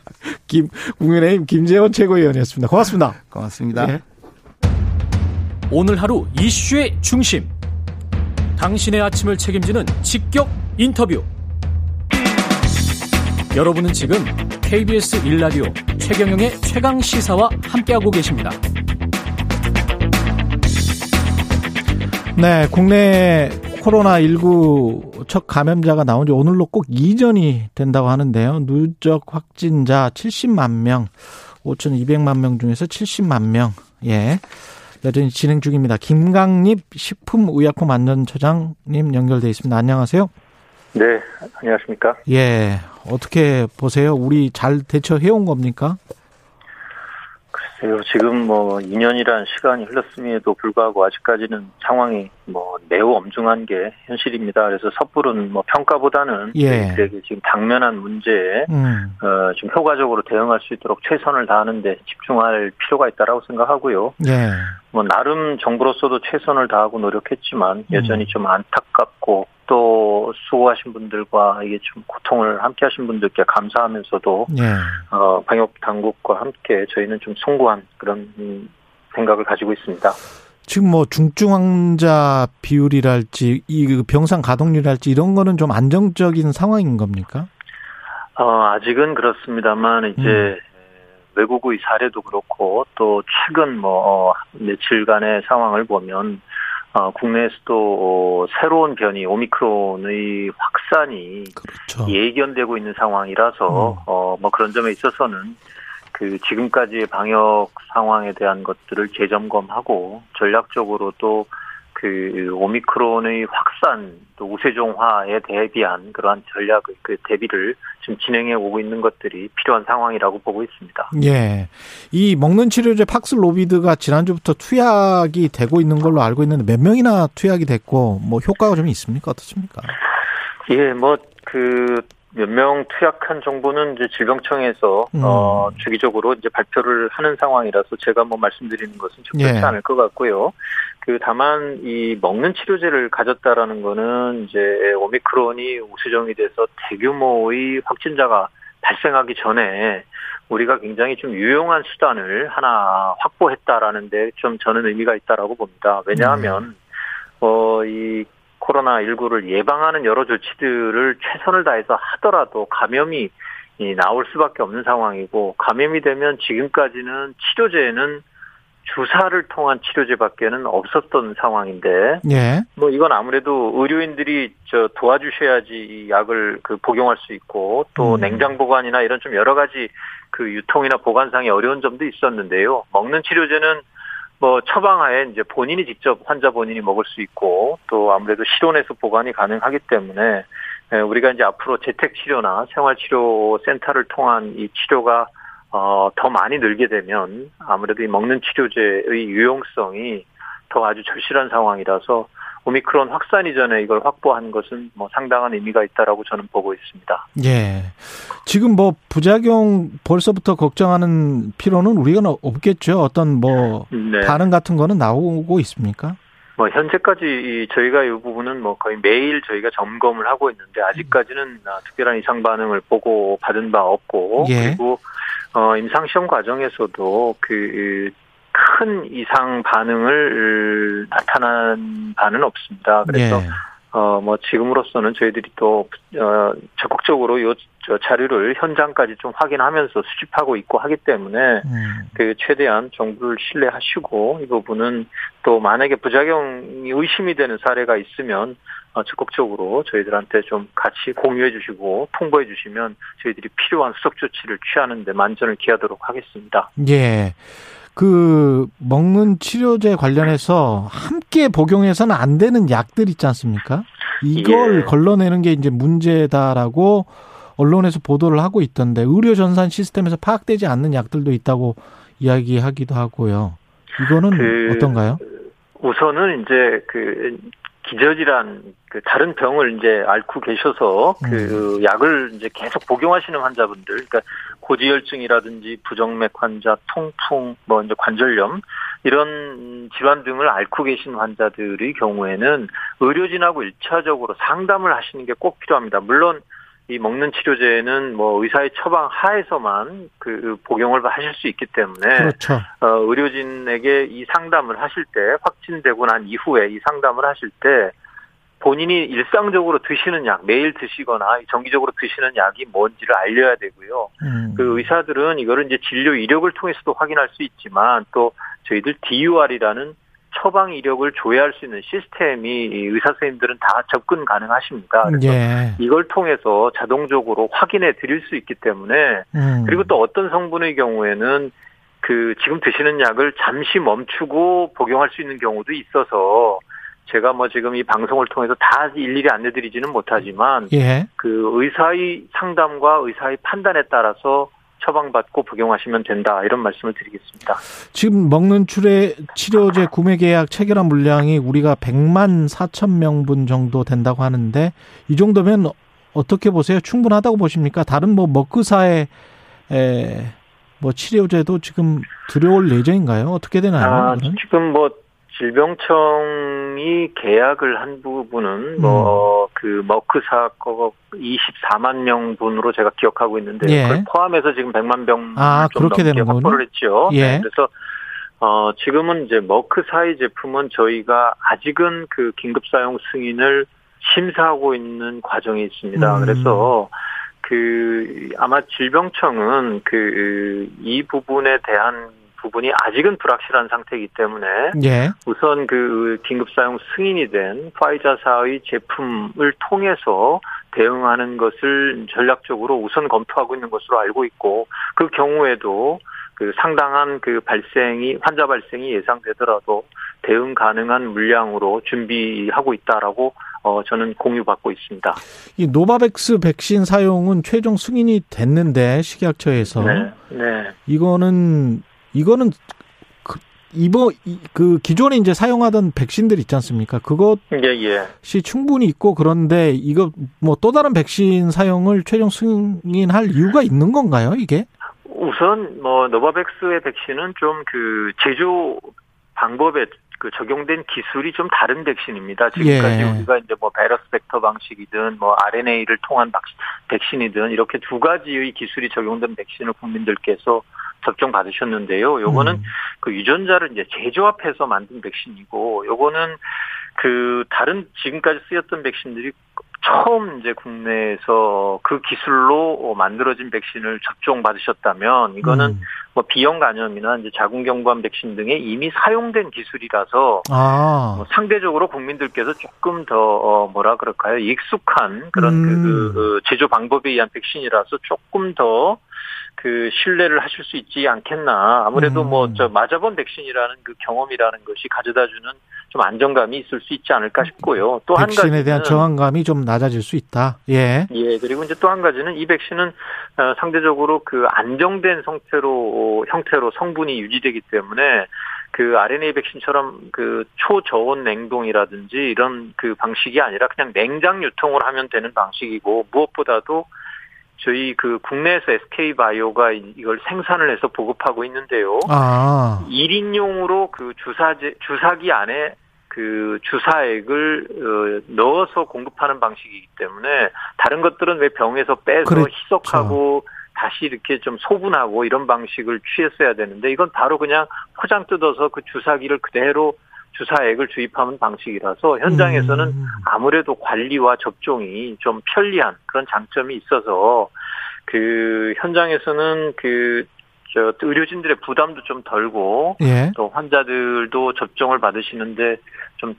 김 국민의힘 김재원 최고위원이었습니다. 고맙습니다. 고맙습니다. 네. 오늘 하루 이슈의 중심. 당신의 아침을 책임지는 직격 인터뷰. 여러분은 지금 KBS 1라디오 최경영의 최강 시사와 함께하고 계십니다. 네, 국내 코로나19 첫 감염자가 나온 지 오늘로 꼭 이전이 된다고 하는데요. 누적 확진자 70만 명, 5,200만 명 중에서 70만 명. 예. 여전히 진행 중입니다. 김강립 식품의약품안전처장님 연결돼 있습니다. 안녕하세요. 네, 안녕하십니까? 예. 어떻게 보세요? 우리 잘 대처해 온 겁니까? 글쎄요, 지금 뭐 2년이란 시간이 흘렀음에도 불구하고 아직까지는 상황이 뭐 매우 엄중한 게 현실입니다. 그래서 섣부른 뭐 평가보다는 예. 그에게 지금 당면한 문제에 음. 어, 좀 효과적으로 대응할 수 있도록 최선을 다하는데 집중할 필요가 있다라고 생각하고요. 예. 뭐 나름 정부로서도 최선을 다하고 노력했지만 여전히 음. 좀 안타깝고 또 수고하신 분들과 이게 좀 고통을 함께 하신 분들께 감사하면서도 네. 어, 방역 당국과 함께 저희는 좀 송구한 그런 생각을 가지고 있습니다. 지금 뭐 중증 환자 비율이랄지 이그 병상 가동률이랄지 이런 거는 좀 안정적인 상황인 겁니까? 어, 아직은 그렇습니다만 이제 음. 외국의 사례도 그렇고 또 최근 뭐 어, 며칠간의 상황을 보면 어, 국내에서도 새로운 변이 오미크론의 확산이 그렇죠. 예견되고 있는 상황이라서 음. 어, 뭐 그런 점에 있어서는 그 지금까지의 방역 상황에 대한 것들을 재점검하고 전략적으로 또 그 오미크론의 확산 또 우세종화에 대비한 그러한 전략 그 대비를 지금 진행해 오고 있는 것들이 필요한 상황이라고 보고 있습니다. 예. 이 먹는 치료제 팍슬로비드가 지난주부터 투약이 되고 있는 걸로 알고 있는데 몇 명이나 투약이 됐고 뭐 효과가 좀 있습니까? 어떻습니까? 예, 뭐그 몇 명 투약한 정보는 이제 질병청에서 음. 어 주기적으로 이제 발표를 하는 상황이라서 제가 뭐 말씀드리는 것은 적절치 예. 않을 것 같고요. 그 다만 이 먹는 치료제를 가졌다라는 거는 이제 오미크론이 우수정이 돼서 대규모의 확진자가 발생하기 전에 우리가 굉장히 좀 유용한 수단을 하나 확보했다라는 데 좀 저는 의미가 있다라고 봅니다. 왜냐하면 음. 어이 코로나 19를 예방하는 여러 조치들을 최선을 다해서 하더라도 감염이 나올 수밖에 없는 상황이고 감염이 되면 지금까지는 치료제는 주사를 통한 치료제밖에는 없었던 상황인데, 예. 뭐 이건 아무래도 의료인들이 저 도와주셔야지 이 약을 그 복용할 수 있고 또 음. 냉장 보관이나 이런 좀 여러 가지 그 유통이나 보관상의 어려운 점도 있었는데요. 먹는 치료제는 뭐 처방하에 이제 본인이 직접 환자 본인이 먹을 수 있고 또 아무래도 실온에서 보관이 가능하기 때문에 우리가 이제 앞으로 재택 치료나 생활 치료 센터를 통한 이 치료가 어, 더 많이 늘게 되면 아무래도 이 먹는 치료제의 유용성이 더 아주 절실한 상황이라서 오미크론 확산 이전에 이걸 확보한 것은 뭐 상당한 의미가 있다라고 저는 보고 있습니다. 예. 지금 뭐 부작용 벌써부터 걱정하는 필요는 우리가 없겠죠. 어떤 뭐 네. 반응 같은 거는 나오고 있습니까? 뭐 현재까지 저희가 이 부분은 뭐 거의 매일 저희가 점검을 하고 있는데 아직까지는 특별한 이상 반응을 보고 받은 바 없고 예. 그리고 어, 임상시험 과정에서도 그, 큰 이상 반응을 나타난 바는 없습니다. 그래서, 예. 어, 뭐, 지금으로서는 저희들이 또, 어, 적극적으로 요, 저 자료를 현장까지 좀 확인하면서 수집하고 있고 하기 때문에, 음. 그, 최대한 정부를 신뢰하시고, 이 부분은 또 만약에 부작용이 의심이 되는 사례가 있으면, 어, 적극적으로 저희들한테 좀 같이 공유해 주시고 통보해 주시면 저희들이 필요한 수석 조치를 취하는 데 만전을 기하도록 하겠습니다. 예. 그 먹는 치료제 관련해서 함께 복용해서는 안 되는 약들 있지 않습니까? 이걸 예. 걸러내는 게 이제 문제다라고 언론에서 보도를 하고 있던데 의료 전산 시스템에서 파악되지 않는 약들도 있다고 이야기하기도 하고요. 이거는 그 어떤가요? 우선은 이제 그 기저질환 그 다른 병을 이제 앓고 계셔서 그 음. 약을 이제 계속 복용하시는 환자분들, 그러니까 고지혈증이라든지 부정맥 환자, 통풍, 뭐 이제 관절염 이런 질환 등을 앓고 계신 환자들의 경우에는 의료진하고 일차적으로 상담을 하시는 게 꼭 필요합니다. 물론 이 먹는 치료제는 뭐 의사의 처방 하에서만 그 복용을 하실 수 있기 때문에 그렇죠. 어, 의료진에게 이 상담을 하실 때 확진되고 난 이후에 이 상담을 하실 때 본인이 일상적으로 드시는 약 매일 드시거나 정기적으로 드시는 약이 뭔지를 알려야 되고요. 음. 그 의사들은 이거를 이제 진료 이력을 통해서도 확인할 수 있지만 또 저희들 DUR이라는 처방 이력을 조회할 수 있는 시스템이 의사 선생님들은 다 접근 가능하십니다. 그래서 예. 이걸 통해서 자동적으로 확인해 드릴 수 있기 때문에 음. 그리고 또 어떤 성분의 경우에는 그 지금 드시는 약을 잠시 멈추고 복용할 수 있는 경우도 있어서 제가 뭐 지금 이 방송을 통해서 다 일일이 안내드리지는 못하지만 예. 그 의사의 상담과 의사의 판단에 따라서 처방받고 복용하시면 된다 이런 말씀을 드리겠습니다. 지금 먹는 출에 치료제 구매 계약 체결한 물량이 우리가 100만 4천 명분 정도 된다고 하는데 이 정도면 어떻게 보세요? 충분하다고 보십니까? 다른 뭐 먹그사의 에, 뭐 치료제도 지금 들어올 예정인가요? 어떻게 되나요? 아, 지금 뭐 질병청이 계약을 한 부분은 뭐그 음. 머크 사 거 24만 명분으로 제가 기억하고 있는데 예. 그걸 포함해서 지금 100만 병 아, 그렇게 되는 확보를 했죠. 예. 네, 그래서 어 지금은 이제 머크사의 제품은 저희가 아직은 그 긴급 사용 승인을 심사하고 있는 과정이 있습니다. 음. 그래서 그 아마 질병청은 그 이 부분에 대한 부분이 아직은 불확실한 상태이기 때문에 예. 우선 그 긴급 사용 승인이 된 파이자사의 제품을 통해서 대응하는 것을 전략적으로 우선 검토하고 있는 것으로 알고 있고 그 경우에도 그 상당한 그 발생이 환자 발생이 예상되더라도 대응 가능한 물량으로 준비하고 있다라고 어 저는 공유받고 있습니다. 이 노바백스 백신 사용은 최종 승인이 됐는데 식약처에서 네. 네. 이거는 이거는 그 이번 그 기존에 이제 사용하던 백신들 있지 않습니까? 그것이 예, 예. 충분히 있고 그런데 이거 뭐 또 다른 백신 사용을 최종 승인할 이유가 있는 건가요? 이게? 우선 뭐 노바백스의 백신은 좀 그 제조 방법에 그 적용된 기술이 좀 다른 백신입니다. 지금까지 예. 우리가 이제 뭐 바이러스 벡터 방식이든 뭐 RNA를 통한 백신이든 이렇게 두 가지의 기술이 적용된 백신을 국민들께서 접종 받으셨는데요. 요거는 음. 그 유전자를 이제 제조합해서 만든 백신이고 요거는 그 다른 지금까지 쓰였던 백신들이 처음 이제 국내에서 그 기술로 만들어진 백신을 접종 받으셨다면 이거는 음. 뭐 비형 간염이나 이제 자궁경부암 백신 등에 이미 사용된 기술이라서 아. 뭐 상대적으로 국민들께서 조금 더 어, 뭐라 그럴까요 익숙한 그런 그, 음. 그, 그 제조 방법에 의한 백신이라서 조금 더 그 신뢰를 하실 수 있지 않겠나 아무래도 음. 뭐저 맞아본 백신이라는 그 경험이라는 것이 가져다주는 좀 안정감이 있을 수 있지 않을까 싶고요. 또 한 가지 백신에 대한 저항감이 좀 낮아질 수 있다. 예. 예. 그리고 이제 또 한 가지는 이 백신은 어, 상대적으로 그 안정된 형태로 형태로 성분이 유지되기 때문에 그 RNA 백신처럼 그 초저온 냉동이라든지 이런 그 방식이 아니라 그냥 냉장 유통을 하면 되는 방식이고 무엇보다도 저희 그 국내에서 SK 바이오가 이걸 생산을 해서 보급하고 있는데요. 아. 1인용으로 그 주사제 주사기 안에 그 주사액을 어, 넣어서 공급하는 방식이기 때문에 다른 것들은 왜 병에서 빼서 그렇죠. 희석하고 다시 이렇게 좀 소분하고 이런 방식을 취했어야 되는데 이건 바로 그냥 포장 뜯어서 그 주사기를 그대로 주사액을 주입하는 방식이라서 현장에서는 음. 아무래도 관리와 접종이 좀 편리한 그런 장점이 있어서 그 현장에서는 그 저 의료진들의 부담도 좀 덜고 예. 또 환자들도 접종을 받으시는데 좀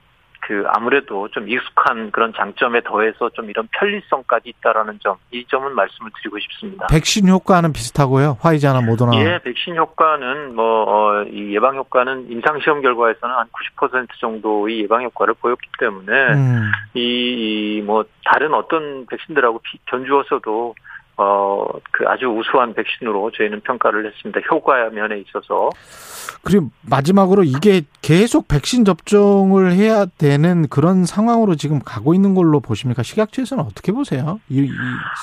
그 아무래도 좀 익숙한 그런 장점에 더해서 좀 이런 편리성까지 있다라는 점, 이 점은 말씀을 드리고 싶습니다. 백신 효과는 비슷하고요. 화이자나 모더나. 예, 백신 효과는 뭐이 어, 예방 효과는 임상 시험 결과에서는 한 90% 정도의 예방 효과를 보였기 때문에 음. 이뭐 다른 어떤 백신들하고 견주어서도 어, 그 아주 우수한 백신으로 저희는 평가를 했습니다. 효과 면에 있어서. 그리고 마지막으로 이게 계속 백신 접종을 해야 되는 그런 상황으로 지금 가고 있는 걸로 보십니까? 식약처에서는 어떻게 보세요? 이, 이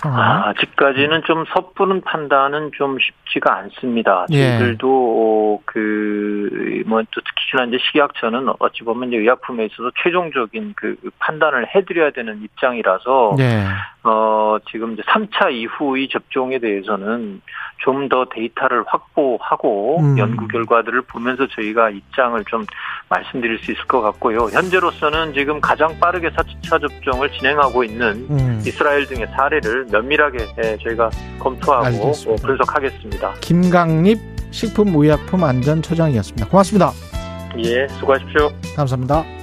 상황? 아, 아직까지는 좀 섣부른 판단은 좀 쉽지가 않습니다. 예. 저희들도 그, 뭐, 또 특히나 이제 식약처는 어찌 보면 이제 의약품에 있어서 최종적인 그 판단을 해드려야 되는 입장이라서, 예. 어, 지금 이제 3차 이후 의 접종에 대해서는 좀 더 데이터를 확보하고 음. 연구 결과들을 보면서 저희가 입장을 좀 말씀드릴 수 있을 것 같고요. 현재로서는 지금 가장 빠르게 4차 접종을 진행하고 있는 음. 이스라엘 등의 사례를 면밀하게 예, 저희가 검토하고 알겠습니다. 분석하겠습니다. 김강립 식품의약품안전처장이었습니다. 고맙습니다. 예, 수고하십시오. 감사합니다.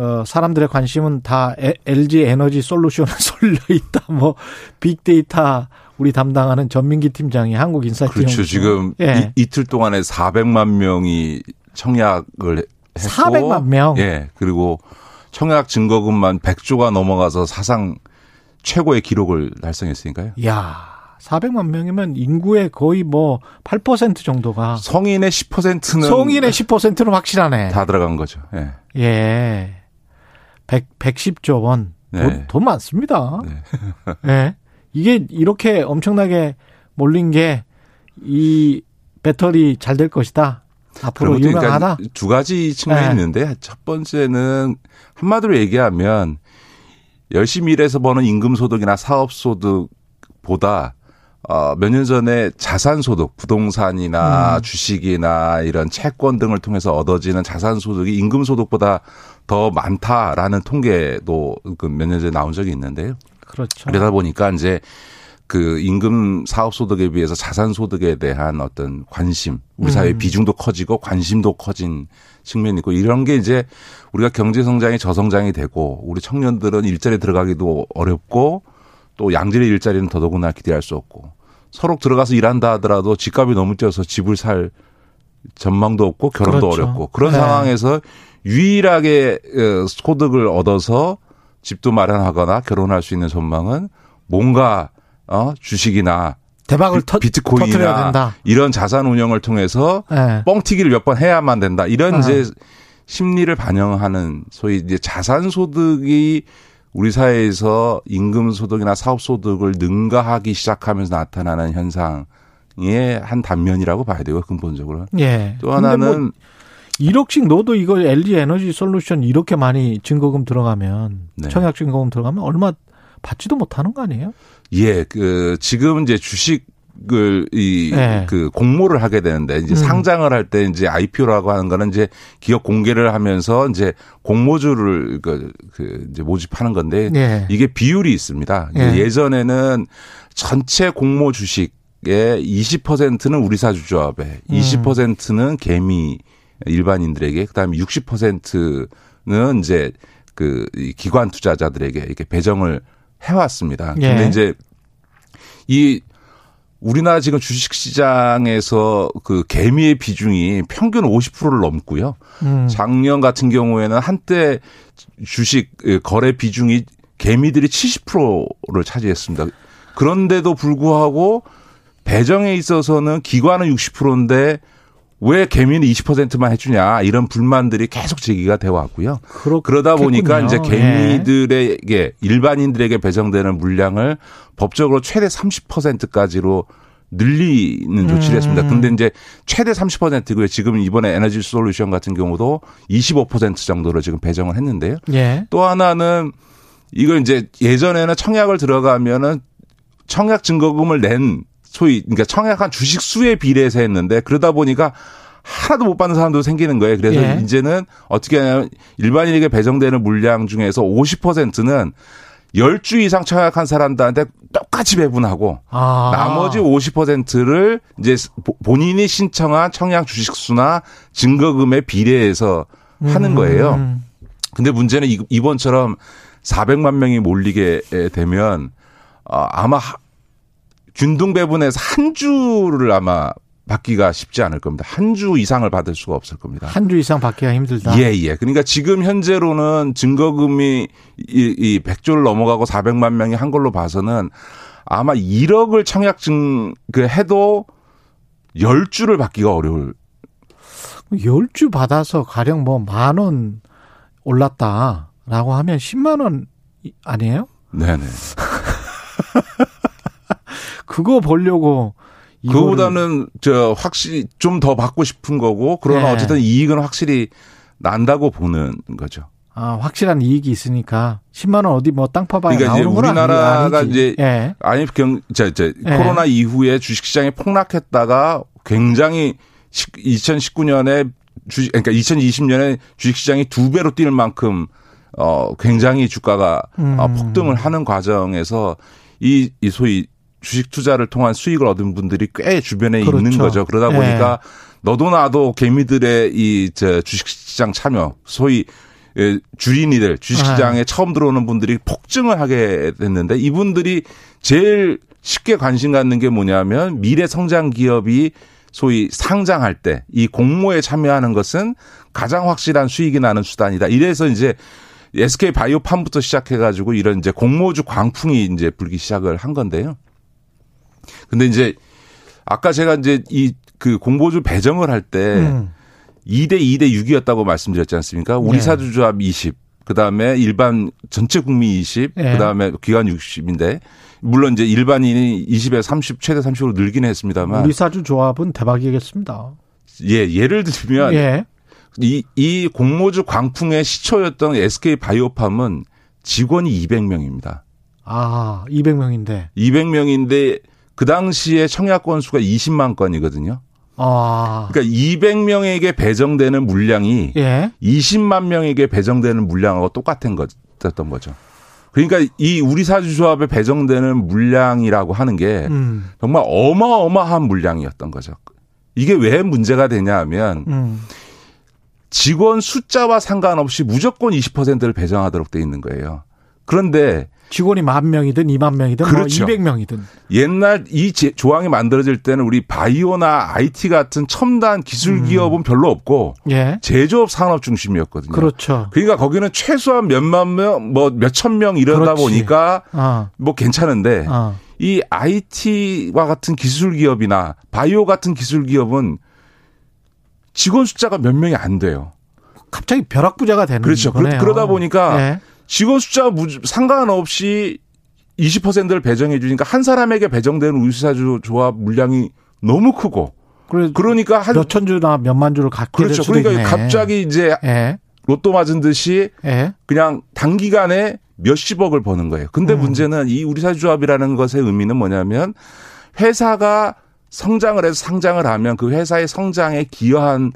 어, 사람들의 관심은 다 LG 에너지 솔루션에 쏠려 있다. 뭐 빅데이터 우리 담당하는 전민기 팀장이 한국 인사이트 그렇죠. 지금 예. 이, 틀 동안에 400만 명이 청약을 했고 400만 명. 예. 그리고 청약 증거금만 100조가 넘어가서 사상 최고의 기록을 달성했으니까요. 야. 400만 명이면 인구의 거의 뭐 8% 정도가 성인의 10%는 성인의 10%는 확실하네. 다 들어간 거죠. 예. 예. 100, 110조 원. 네. 돈, 돈 많습니다. 네. 네. 이게 이렇게 엄청나게 몰린 게 이 배터리 잘 될 것이다. 앞으로 그러니까 유명하다. 그러니까 두 가지 측면이 네. 있는데 첫 번째는 한마디로 얘기하면 열심히 일해서 버는 임금 소득이나 사업 소득보다 어, 몇 년 전에 자산 소득, 부동산이나 음. 주식이나 이런 채권 등을 통해서 얻어지는 자산 소득이 임금 소득보다 더 많다라는 통계도 그 몇 년 전에 나온 적이 있는데요. 그렇죠. 그러다 보니까 이제 그 임금 사업 소득에 비해서 자산 소득에 대한 어떤 관심, 우리 사회 음. 비중도 커지고 관심도 커진 측면이 있고 이런 게 이제 우리가 경제 성장이 저성장이 되고 우리 청년들은 일자리 들어가기도 어렵고 또 양질의 일자리는 더더구나 기대할 수 없고 서로 들어가서 일한다 하더라도 집값이 너무 뛰어서 집을 살 전망도 없고 결혼도 그렇죠. 어렵고 그런 네. 상황에서 유일하게 어, 소득을 얻어서 집도 마련하거나 결혼할 수 있는 전망은 뭔가 어 주식이나 대박을 터, 비트코인이나 이런 자산 운영을 통해서 네. 뻥튀기를 몇 번 해야만 된다. 이런 네. 이제 심리를 반영하는 소위 이제 자산 소득이 우리 사회에서 임금 소득이나 사업 소득을 능가하기 시작하면서 나타나는 현상의 한 단면이라고 봐야 되고 근본적으로. 예. 또 하나는 뭐 1억씩 넣어도 이거 LG 에너지 솔루션 이렇게 많이 증거금 들어가면 네. 청약 증거금 들어가면 얼마 받지도 못하는 거 아니에요? 예, 그 지금 이제 주식 을 이그 네. 그 공모를 하게 되는데 이제 음. 상장을 할 때 이제 IPO라고 하는 거는 이제 기업 공개를 하면서 이제 공모주를 그, 그 이제 모집하는 건데 네. 이게 비율이 있습니다. 네. 예전에는 전체 공모 주식의 20%는 우리 사 주조합에, 음. 20%는 개미 일반인들에게, 그다음에 60%는 이제 그 기관 투자자들에게 이렇게 배정을 해왔습니다. 예. 근데 이제 이 우리나라 지금 주식 시장에서 그 개미의 비중이 평균 50%를 넘고요. 음. 작년 같은 경우에는 한때 주식 거래 비중이 개미들이 70%를 차지했습니다. 그런데도 불구하고 배정에 있어서는 기관은 60%인데 왜 개미는 20%만 해주냐 이런 불만들이 계속 제기가 되어 왔고요. 그렇겠군요. 그러다 보니까 이제 개미들에게 일반인들에게 배정되는 물량을 법적으로 최대 30%까지로 늘리는 조치를 음. 했습니다. 근데 이제 최대 30%고요. 지금 이번에 에너지 솔루션 같은 경우도 25% 정도로 지금 배정을 했는데요. 예. 또 하나는 이걸 이제 예전에는 청약을 들어가면은 청약 증거금을 낸 소위 그러니까 청약한 주식 수에 비례해서 했는데 그러다 보니까 하나도 못 받는 사람도 생기는 거예요. 그래서 예. 이제는 어떻게 하냐면 일반인에게 배정되는 물량 중에서 50%는 10주 이상 청약한 사람들한테 똑같이 배분하고 아. 나머지 50%를 이제 본인이 신청한 청약 주식수나 증거금에 비례해서 하는 거예요. 음. 근데 문제는 이번처럼 400만 명이 몰리게 되면 어, 아마 균등 배분에서 한 주를 아마 받기가 쉽지 않을 겁니다. 한 주 이상을 받을 수가 없을 겁니다. 한 주 이상 받기가 힘들다. 예, 예. 그러니까 지금 현재로는 증거금이 이, 이 100조를 넘어가고 400만 명이 한 걸로 봐서는 아마 1억을 청약증 그 해도 10주를 받기가 어려울 10주 받아서 가령 뭐 만 원 올랐다라고 하면 10만 원 아니에요? 네네. 그거 보려고 그거보다는 저 확실히 좀 더 받고 싶은 거고 그러나 네. 어쨌든 이익은 확실히 난다고 보는 거죠. 아, 확실한 이익이 있으니까 10만 원 어디 뭐 땅 파봐야 그러니까 이제 우리나라가 아니지. 이제 예. 아니 경, 저, 저, 예. 코로나 이후에 주식 시장이 폭락했다가 굉장히 2019년에 주식 그러니까 2020년에 주식 시장이 두 배로 뛸 만큼 어 굉장히 주가가 음. 폭등을 하는 과정에서 이, 이 소위 주식 투자를 통한 수익을 얻은 분들이 꽤 주변에 그렇죠. 있는 거죠. 그러다 예. 보니까 네. 너도 나도 개미들의 이 저 주식 시장 참여, 소위 예, 주인이들 주식 시장에 네. 처음 들어오는 분들이 폭증을 하게 됐는데 이분들이 제일 쉽게 관심 갖는 게 뭐냐면 미래 성장 기업이 소위 상장할 때 이 공모에 참여하는 것은 가장 확실한 수익이 나는 수단이다. 이래서 이제 SK 바이오팜부터 시작해가지고 이런 이제 공모주 광풍이 이제 불기 시작을 한 건데요. 근데 이제 아까 제가 이제 이 그 공보주 배정을 할때 음. 2대 2대 6이었다고 말씀드렸지 않습니까? 우리 네. 사주조합 20, 그 다음에 일반 전체 국민 20, 예. 그다음에 기관 60인데 물론 이제 일반인이 20에 30 최대 30으로 늘긴 했습니다만 우리 사주 조합은 대박이겠습니다. 예, 예를 들면 예. 이, 이 공모주 광풍의 시초였던 SK 바이오팜은 직원이 200명입니다. 아, 200명인데. 200명인데 그 당시에 청약 건수가 20만 건이거든요. 아. 그러니까 200명에게 배정되는 물량이 예. 20만 명에게 배정되는 물량하고 똑같은 거였던 거죠. 그러니까 이 우리 사주조합에 배정되는 물량이라고 하는 게 음. 정말 어마어마한 물량이었던 거죠. 이게 왜 문제가 되냐 하면 음. 직원 숫자와 상관없이 무조건 20%를 배정하도록 돼 있는 거예요. 그런데 직원이 만 명이든 2만 명이든 뭐 그렇죠. 뭐 200명이든 옛날 이 조항이 만들어질 때는 우리 바이오나 IT 같은 첨단 기술 기업은 음. 별로 없고 예. 제조업 산업 중심이었거든요. 그렇죠. 그러니까 거기는 최소한 몇만 명, 뭐 몇천 명 이러다 그렇지. 보니까 어. 뭐 괜찮은데 어. 이 IT와 같은 기술 기업이나 바이오 같은 기술 기업은 직원 숫자가 몇 명이 안 돼요. 갑자기 벼락부자가 되는 그렇죠. 거네요. 그러다 보니까 네. 직원 숫자 상관없이 20%를 배정해 주니까 한 사람에게 배정되는 우유사주 조합 물량이 너무 크고 그러니까 한 몇천 주나 몇만 주를 갖게 그렇죠. 그러니까 있네. 갑자기 이제 네. 로또 맞은 듯이 네. 그냥 단기간에 몇십억을 버는 거예요. 근데 음. 문제는 이 우리사주조합이라는 것의 의미는 뭐냐면 회사가 성장을 해서 상장을 하면 그 회사의 성장에 기여한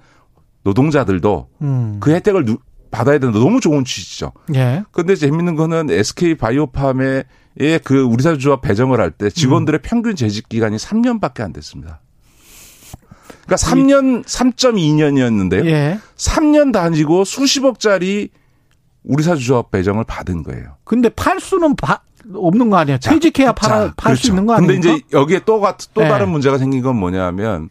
노동자들도 음. 그 혜택을 누, 받아야 된다. 너무 좋은 취지죠. 예. 근데 재밌는 거는 SK 바이오팜의 그 우리사주조합 배정을 할 때 직원들의 음. 평균 재직 기간이 3년밖에 안 됐습니다. 그러니까 3년 3.2년이었는데요. 예. 3년 다니고 수십억짜리 우리사주조합 배정을 받은 거예요. 근데 팔 수는 바, 없는 거 아니야? 퇴직해야 팔, 팔수 그렇죠. 있는 거 아니야? 근데 이제 여기에 또, 또 네. 다른 문제가 생긴 건 뭐냐면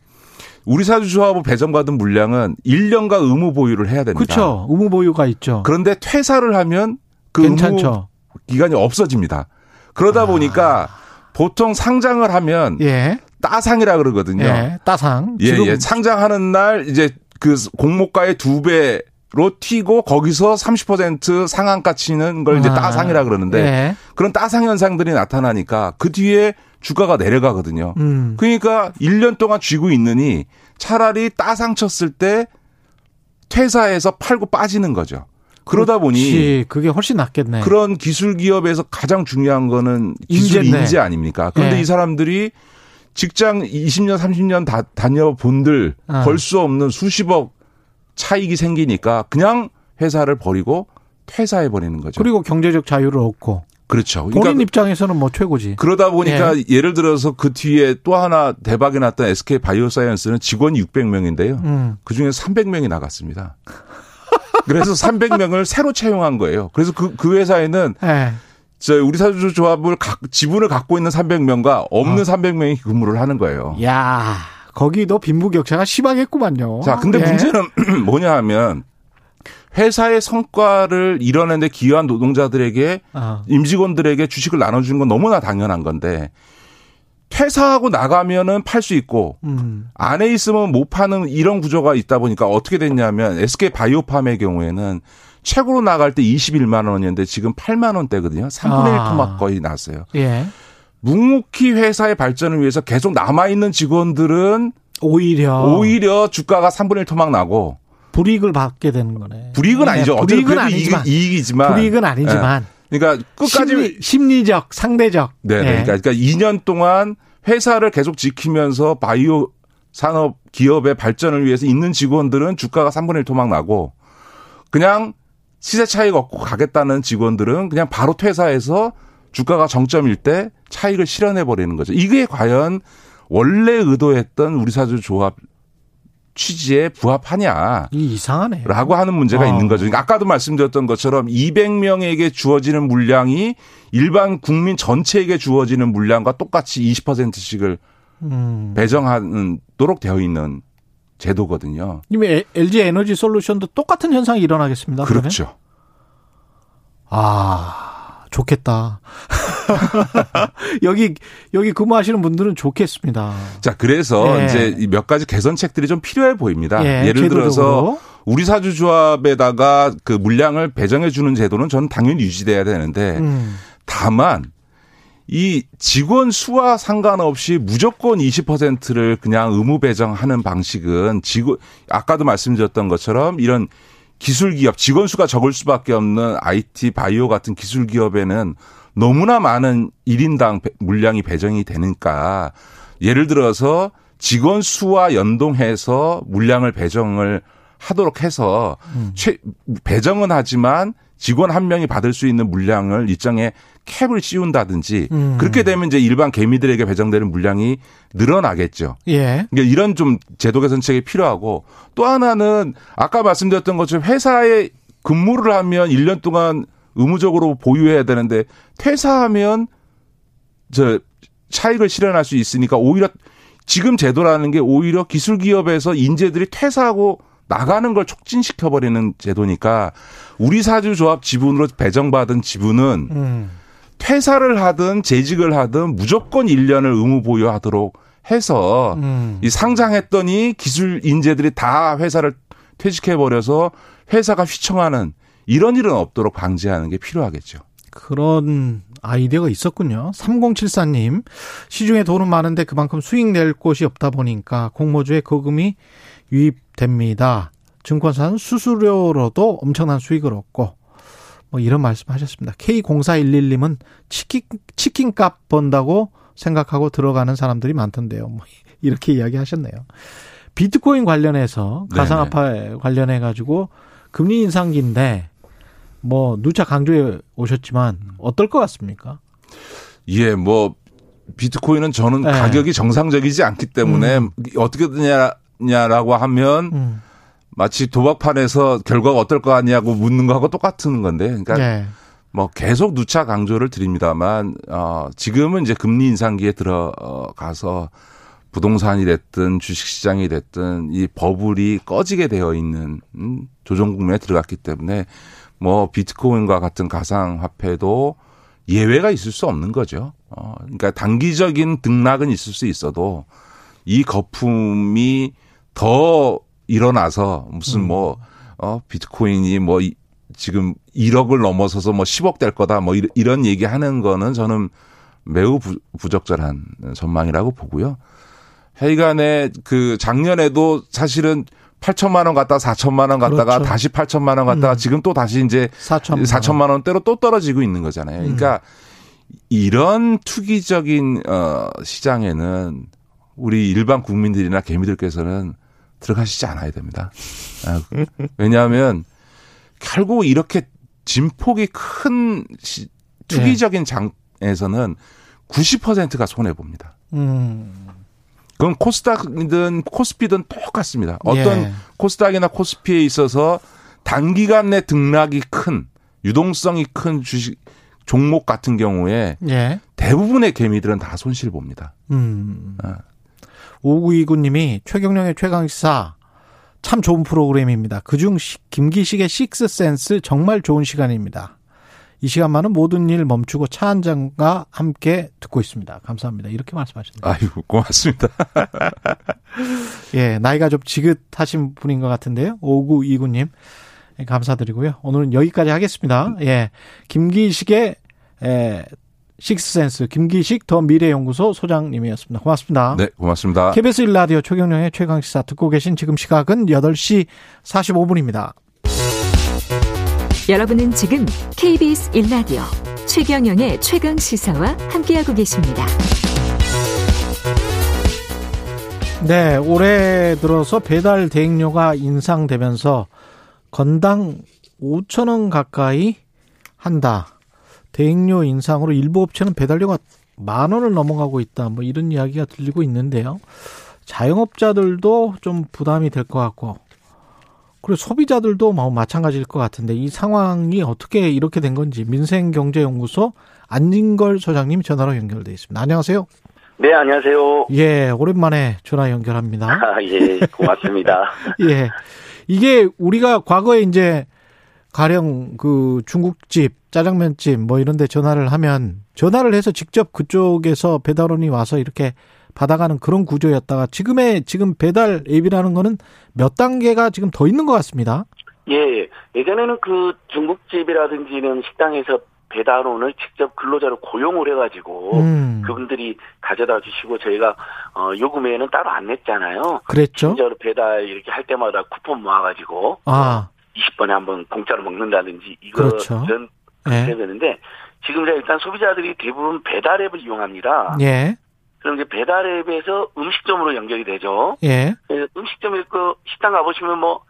우리 사주조합을 배정받은 물량은 1년간 의무 보유를 해야 됩니다. 그렇죠. 의무 보유가 있죠. 그런데 퇴사를 하면 그 괜찮죠. 의무 기간이 없어집니다. 그러다 아. 보니까 보통 상장을 하면 예. 따상이라 그러거든요. 예. 따상. 예, 예. 상장하는 날 이제 그 공모가의 두 배. 로 튀고 거기서 30% 상한가 치는 걸 이제 아. 따상이라 그러는데 예. 그런 따상 현상들이 나타나니까 그 뒤에 주가가 내려가거든요. 음. 그러니까 1년 동안 쥐고 있느니 차라리 따상 쳤을 때 퇴사해서 팔고 빠지는 거죠. 그러다 그렇지. 보니 그게 훨씬 낫겠네. 그런 기술 기업에서 가장 중요한 거는 기술 인재네. 인재 아닙니까? 그런데 네. 이 사람들이 직장 20년 30년 다 다녀 본들 어. 벌수 없는 수십억 차익이 생기니까 그냥 회사를 버리고 퇴사해 버리는 거죠. 그리고 경제적 자유를 얻고 그렇죠. 그러니까 본인 입장에서는 뭐 최고지. 그러다 보니까 예. 를 들어서 그 뒤에 또 하나 대박이 났던 SK 바이오사이언스는 직원이 600명인데요. 음. 그 중에 300명이 나갔습니다. 그래서 300명을 새로 채용한 거예요. 그래서 그, 그 회사에는 예. 저 우리 사주 조합을 지분을 갖고 있는 300명과 없는 어. 300명이 근무를 하는 거예요. 야, 거기도 빈부격차가 심하겠구만요. 자, 근데 예. 문제는 뭐냐 하면 회사의 성과를 이뤄내는데 기여한 노동자들에게 아. 임직원들에게 주식을 나눠주는 건 너무나 당연한 건데 퇴사하고 나가면은 팔 수 있고 음. 안에 있으면 못 파는 이런 구조가 있다 보니까 어떻게 됐냐면 SK 바이오팜의 경우에는 최고로 나갈 때 21만 원이었는데 지금 8만 원대거든요. 3분의 1 아. 토막 거의 났어요. 예. 묵묵히 회사의 발전을 위해서 계속 남아 있는 직원들은 오히려 오히려 주가가 3분의 1 토막 나고 불이익을 받게 되는 거네. 불이익은 네, 아니죠. 불이익은 아니지만 이익, 이지만 불이익은 아니지만. 네. 그러니까 끝까지 심리, 적 상대적. 네, 네. 그러니까, 그러니까 2년 동안 회사를 계속 지키면서 바이오 산업 기업의 발전을 위해서 있는 직원들은 주가가 3분의 1 토막 나고 그냥 시세 차익 얻고 가겠다는 직원들은 그냥 바로 퇴사해서 주가가 정점일 때 차익을 실현해 버리는 거죠. 이게 과연 원래 의도했던 우리 사주 조합 취지에 부합하냐. 이상하네. 라고 하는 문제가 어. 있는 거죠. 그러니까 아까도 말씀드렸던 것처럼 200명에게 주어지는 물량이 일반 국민 전체에게 주어지는 물량과 똑같이 20%씩을 음. 배정하도록 되어 있는 제도거든요. 이미 LG 에너지 솔루션도 똑같은 현상이 일어나겠습니다. 그렇죠. 그러면? 아. 좋겠다. 여기 여기 근무하시는 분들은 좋겠습니다. 자, 그래서 예. 이제 몇 가지 개선책들이 좀 필요해 보입니다. 예, 를 들어서 우리 사주 조합에다가 그 물량을 배정해 주는 제도는 저는 당연히 유지돼야 되는데 음. 다만 이 직원 수와 상관없이 무조건 20%를 그냥 의무 배정하는 방식은 직원 아까도 말씀드렸던 것처럼 이런 기술 기업 직원 수가 적을 수밖에 없는 IT 바이오 같은 기술 기업에는 너무나 많은 1인당 물량이 배정이 되니까 예를 들어서 직원 수와 연동해서 물량을 배정을 하도록 해서 음. 최, 배정은 하지만 직원 한 명이 받을 수 있는 물량을 일정에 캡을 씌운다든지 음. 그렇게 되면 이제 일반 개미들에게 배정되는 물량이 늘어나겠죠. 예. 그러니까 이런 좀 제도 개선책이 필요하고 또 하나는 아까 말씀드렸던 것처럼 회사에 근무를 하면 1년 동안 의무적으로 보유해야 되는데 퇴사하면 저 차익을 실현할 수 있으니까 오히려 지금 제도라는 게 오히려 기술 기업에서 인재들이 퇴사하고 나가는 걸 촉진시켜 버리는 제도니까 우리 사주 조합 지분으로 배정받은 지분은 음. 퇴사를 하든 재직을 하든 무조건 1년을 의무 보유하도록 해서 음. 이 상장했더니 기술 인재들이 다 회사를 퇴직해 버려서 회사가 휘청하는 이런 일은 없도록 방지하는 게 필요하겠죠. 그런 아이디어가 있었군요. 3074님, 시중에 돈은 많은데 그만큼 수익 낼 곳이 없다 보니까 공모주에 거금이 유입됩니다. 증권사는 수수료로도 엄청난 수익을 얻고 뭐 이런 말씀 하셨습니다. K0411님은 치킨 치킨 값 번다고 생각하고 들어가는 사람들이 많던데요. 뭐 이렇게 이야기 하셨네요. 비트코인 관련해서 가상화폐 관련해 가지고 금리 인상기인데 뭐 누차 강조해 오셨지만 어떨 것 같습니까? 예, 뭐 비트코인은 저는 네. 가격이 정상적이지 않기 때문에 음. 어떻게 되냐라고 하면 음. 마치 도박판에서 결과가 어떨 거 아니냐고 묻는 거하고 똑같은 건데, 그러니까 네. 뭐 계속 누차 강조를 드립니다만 어 지금은 이제 금리 인상기에 들어가서 부동산이 됐든 주식시장이 됐든 이 버블이 꺼지게 되어 있는 음, 조정 국면에 들어갔기 때문에 뭐 비트코인과 같은 가상화폐도 예외가 있을 수 없는 거죠. 어 그러니까 단기적인 등락은 있을 수 있어도 이 거품이 더 일어나서 무슨 음. 뭐, 어, 비트코인이 뭐, 지금 1억을 넘어서서 뭐 10억 될 거다 뭐 이런 얘기 하는 거는 저는 매우 부, 부적절한 전망이라고 보고요. 하여간에 그 작년에도 사실은 8천만 원 갔다 4천만 원 갔다가 그렇죠. 다시 8천만 원 갔다가 음. 지금 또 다시 이제 4천만, 4천만 원대로 또 떨어지고 있는 거잖아요. 그러니까 음. 이런 투기적인 어 시장에는 우리 일반 국민들이나 개미들께서는 들어가시지 않아야 됩니다. 아, 왜냐하면 결국 이렇게 진폭이 큰 시, 투기적인 장에서는 90%가 손해 봅니다. 음. 그건 코스닥이든 코스피든 똑같습니다. 어떤 예. 코스닥이나 코스피에 있어서 단기간 내 등락이 큰 유동성이 큰 주식 종목 같은 경우에 예. 대부분의 개미들은 다 손실 봅니다. 음. 아. 5929님이 최경령의 최강시사 참 좋은 프로그램입니다. 그중 김기식의 식스센스 정말 좋은 시간입니다. 이 시간만은 모든 일 멈추고 차 한 잔과 함께 듣고 있습니다. 감사합니다. 이렇게 말씀하셨네요. 아유, 고맙습니다. 예, 나이가 좀 지긋하신 분인 것 같은데요. 5929님. 예, 감사드리고요. 오늘은 여기까지 하겠습니다. 예. 김기식의 에, 식스센스 김기식 더 미래연구소 소장님이었습니다. 고맙습니다. 네, 고맙습니다. KBS 1라디오 최경영의 최강시사 듣고 계신 지금 시각은 8시 45분입니다. 여러분은 지금 KBS 1라디오 최경영의 최강 시사와 함께하고 계십니다. 네, 올해 들어서 배달 대행료가 인상되면서 건당 5천 원 가까이 한다. 대행료 인상으로 일부 업체는 배달료가 만 원을 넘어가고 있다. 뭐 이런 이야기가 들리고 있는데요. 자영업자들도 좀 부담이 될 것 같고 그리고 소비자들도 뭐 마찬가지일 것 같은데 이 상황이 어떻게 이렇게 된 건지 민생경제연구소 안진걸 소장님 전화로 연결돼 있습니다. 안녕하세요. 네, 안녕하세요. 예, 오랜만에 전화 연결합니다. 아, 예, 고맙습니다. 예. 이게 우리가 과거에 이제 가령 그 중국집 짜장면집 뭐 이런 데 전화를 하면 전화를 해서 직접 그쪽에서 배달원이 와서 이렇게 받아가는 그런 구조였다가 지금의 지금 배달 앱이라는 거는 몇 단계가 지금 더 있는 것 같습니다. 예, 예전에는 그 중국집이라든지는 식당에서 배달원을 직접 근로자로 고용을 해가지고 음. 그분들이 가져다 주시고 저희가 어, 요금에는 따로 안 냈잖아요. 그랬죠. 진짜로 배달 이렇게 할 때마다 쿠폰 모아가지고 아. 20번에 한 번 공짜로 먹는다든지 이거 그렇죠. 이런 그렇게 예. 되는데 지금 일단 소비자들이 대부분 배달 앱을 이용합니다. 예. 그럼 이제 배달 앱에서 음식점으로 연결이 되죠. 예. 음식점에 그 식당 가보시면 뭐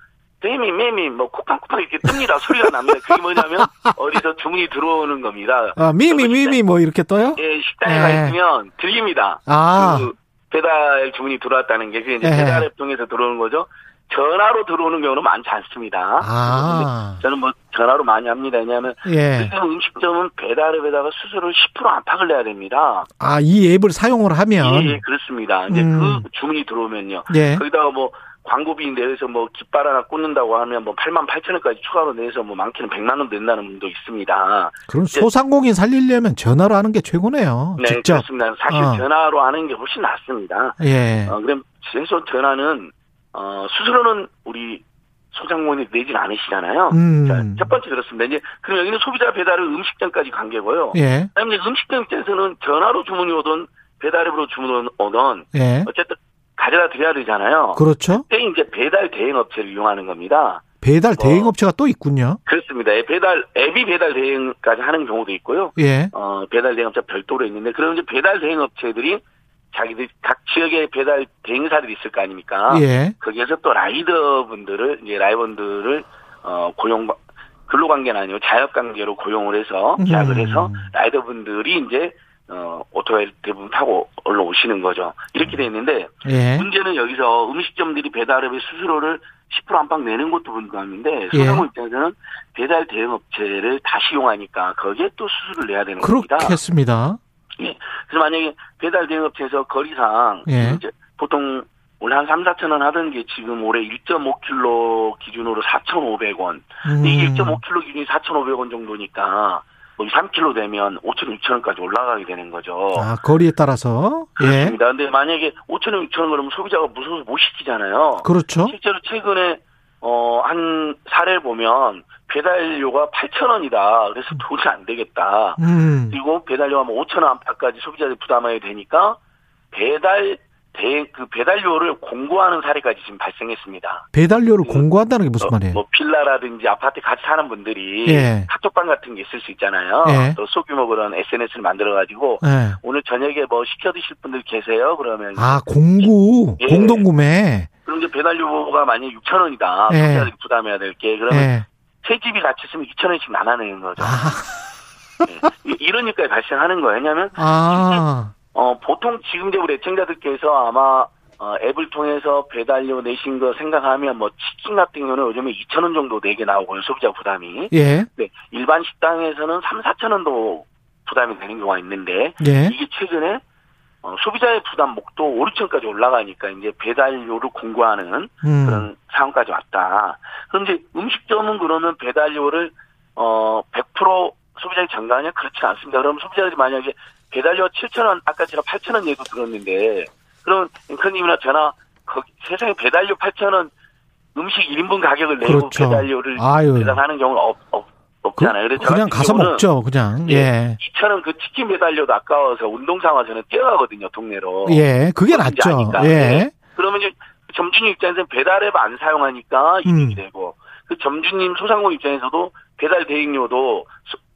매미 매미 뭐 쿠팡쿠팡 이렇게 뜹니다. 소리가 납니다. 그게 뭐냐면 어디서 주문이 들어오는 겁니다. 아 미미 미미 뭐 이렇게 떠요? 예, 식당에 예. 가 있으면 들립니다. 아. 그 배달 주문이 들어왔다는 게 그게 이제 예. 배달 앱 통해서 들어오는 거죠. 전화로 들어오는 경우는 많지 않습니다. 아. 저는 뭐 전화로 많이 합니다. 왜냐하면 예. 지금 음식점은 배달앱에다가 수수료를 10% 안팎을 내야 됩니다. 아, 이 앱을 사용을 하면? 예, 예 그렇습니다. 이제 음. 그 주문이 들어오면요. 예. 거기다가 뭐 광고비 내에서 뭐 깃발 하나 꽂는다고 하면 뭐 8만 8천 원까지 추가로 내서 뭐 많게는 100만 원 낸다는 분도 있습니다. 그럼 소상공인 살리려면 전화로 하는 게 최고네요. 네, 직접. 그렇습니다. 사실 어. 전화로 하는 게 훨씬 낫습니다. 예. 어, 그럼 최소 전화는 어, 수수료는 우리 소상공인이 내진 않으시잖아요. 음. 자, 첫 번째 그렇습니다. 이제 그럼 여기는 소비자 배달을 음식점까지 관계고요. 예. 그다음에 음식점 입장에서는 전화로 주문이 오든 배달앱으로 주문 오든 예. 어쨌든 가져다 드려야 되잖아요. 그렇죠. 그때 이제 배달 대행 업체를 이용하는 겁니다. 배달 대행 업체가 또 있군요. 그렇습니다. 배달 앱이 배달 대행까지 하는 경우도 있고요. 예. 어, 배달 대행 업체 별도로 있는데 그런 이제 배달 대행 업체들이 자기들 각 지역에 배달 대행사들이 있을 거 아닙니까? 예. 거기에서 또 라이더 분들을 이제 라이번들을 어 고용 근로 관계는 아니고 자업 관계로 고용을 해서 계약을 해서 음. 라이더 분들이 이제 어 오토바이 대부분 타고 올라오시는 거죠. 이렇게 돼 있는데 예. 문제는 여기서 음식점들이 배달업의 수수료를 10% 안팎 내는 것도 예. 소상공 입장에서는 배달 대행 업체를 다시 이용하니까 거기에 또 수수료를 내야 되는 겁니다. 그렇겠습니다. 예. 그래서 만약에 배달 대행업체에서 거리상 예. 이제 보통 원래 한 3, 4천 원 하던 게 지금 올해 1.5kg 기준으로 4,500원. 음. 이게 1.5kg 기준이 4,500원 정도니까 뭐 3kg 되면 5천 6천 원까지 올라가게 되는 거죠. 아, 거리에 따라서. 예. 그렇습니다. 근데 만약에 5천 원, 6천 원 그러면 소비자가 무서워서 못 시키잖아요. 그렇죠. 실제로 최근에 어, 한 사례를 보면 배달료가 8천 원이다. 그래서 도저히 안 되겠다. 음. 그리고 배달료가 뭐 5천 원 안팎까지 소비자들이 부담해야 되니까 배달 대, 그 배달료를 공고하는 사례까지 지금 발생했습니다. 배달료를 그, 공고한다는 게 무슨 말이에요? 뭐 빌라라든지 아파트 같이 사는 분들이 예. 카톡방 같은 게 있을 수 있잖아요. 예. 또 소규모 그런 SNS를 만들어 가지고 예. 오늘 저녁에 뭐 시켜 드실 분들 계세요? 그러면 아, 공구, 예. 공동 구매. 그럼 이제 배달료가 만약 6천 원이다. 예. 소비자들이 부담해야 될 게 그러면 예. 세 집이 같이 있으면 2천 원씩 나눠내는 거죠. 아, 예. 이런 일까지 발생하는 거예요. 왜냐하면 아. 어, 보통 지금도 우리 애청자들께서 아마 어, 앱을 통해서 배달료 내신 거 생각하면 뭐 치킨 같은 경우는 요즘에 2천 원 정도 내게 나오고요 소비자 부담이. 예. 네, 일반 식당에서는 3, 4천 원도 부담이 되는 경우가 있는데 예. 이게 최근에 어, 소비자의 부담 목도 5, 6천까지 올라가니까 이제 배달료를 공고하는 음. 그런 상황까지 왔다. 그럼 이제 음식점은 그러면 배달료를 어, 100% 소비자에 전가하냐? 그렇지 않습니다. 그럼 소비자들이 만약에 배달료 7천 원, 아까 제가 8천 원 얘도 들었는데, 그럼 앵커님이나 저나 거기 세상에 배달료 8천 원 음식 1인분 가격을 내고 그렇죠. 배달료를 아유. 배달하는 경우는 없, 없, 없잖아요. 그래서 저 그냥 가서 먹죠, 그냥. 예. 2천 원그 치킨 배달료도 아까워서 운동삼아 저는 뛰어가거든요, 동네로. 예, 그게 낫죠. 아니까. 예. 네. 그러면 이제 점주님 입장에서는 배달앱 안 사용하니까 이득이 음. 되고, 그 점주님 소상공 입장에서도 배달 대행료도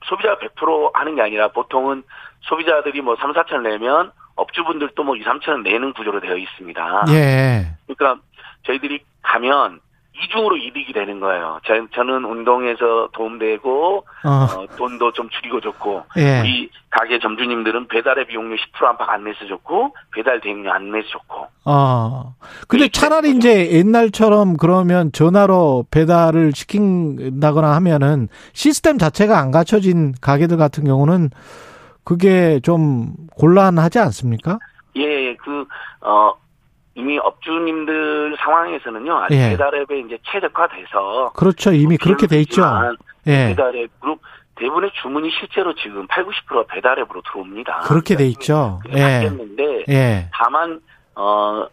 소, 비자가100% 하는 게 아니라 보통은 소비자들이 뭐 3, 4천 내면 업주분들도 뭐 2, 3천 원 내는 구조로 되어 있습니다. 예. 그러니까 저희들이 가면 이중으로 이득이 되는 거예요. 저, 저는 운동에서 도움되고 어. 어, 돈도 좀 줄이고 좋고 예. 우리 가게 점주님들은 배달앱 이용료 10% 안팎 안 내서 좋고 배달 대행료 안 내서 좋고 어. 근데 차라리 이제 옛날처럼 그러면 전화로 배달을 시킨다거나 하면은 시스템 자체가 안 갖춰진 가게들 같은 경우는 그게 좀 곤란하지 않습니까? 예, 그, 어, 이미 업주님들 상황에서는요, 아직 예. 배달앱에 이제 최적화돼서. 그렇죠. 이미 그렇게 돼 있죠. 예. 배달앱 그룹, 대부분의 주문이 실제로 지금 8, 90%가 배달 앱으로 들어옵니다. 그렇게 돼 있죠. 예. 바뀌었는데 예. 다만 어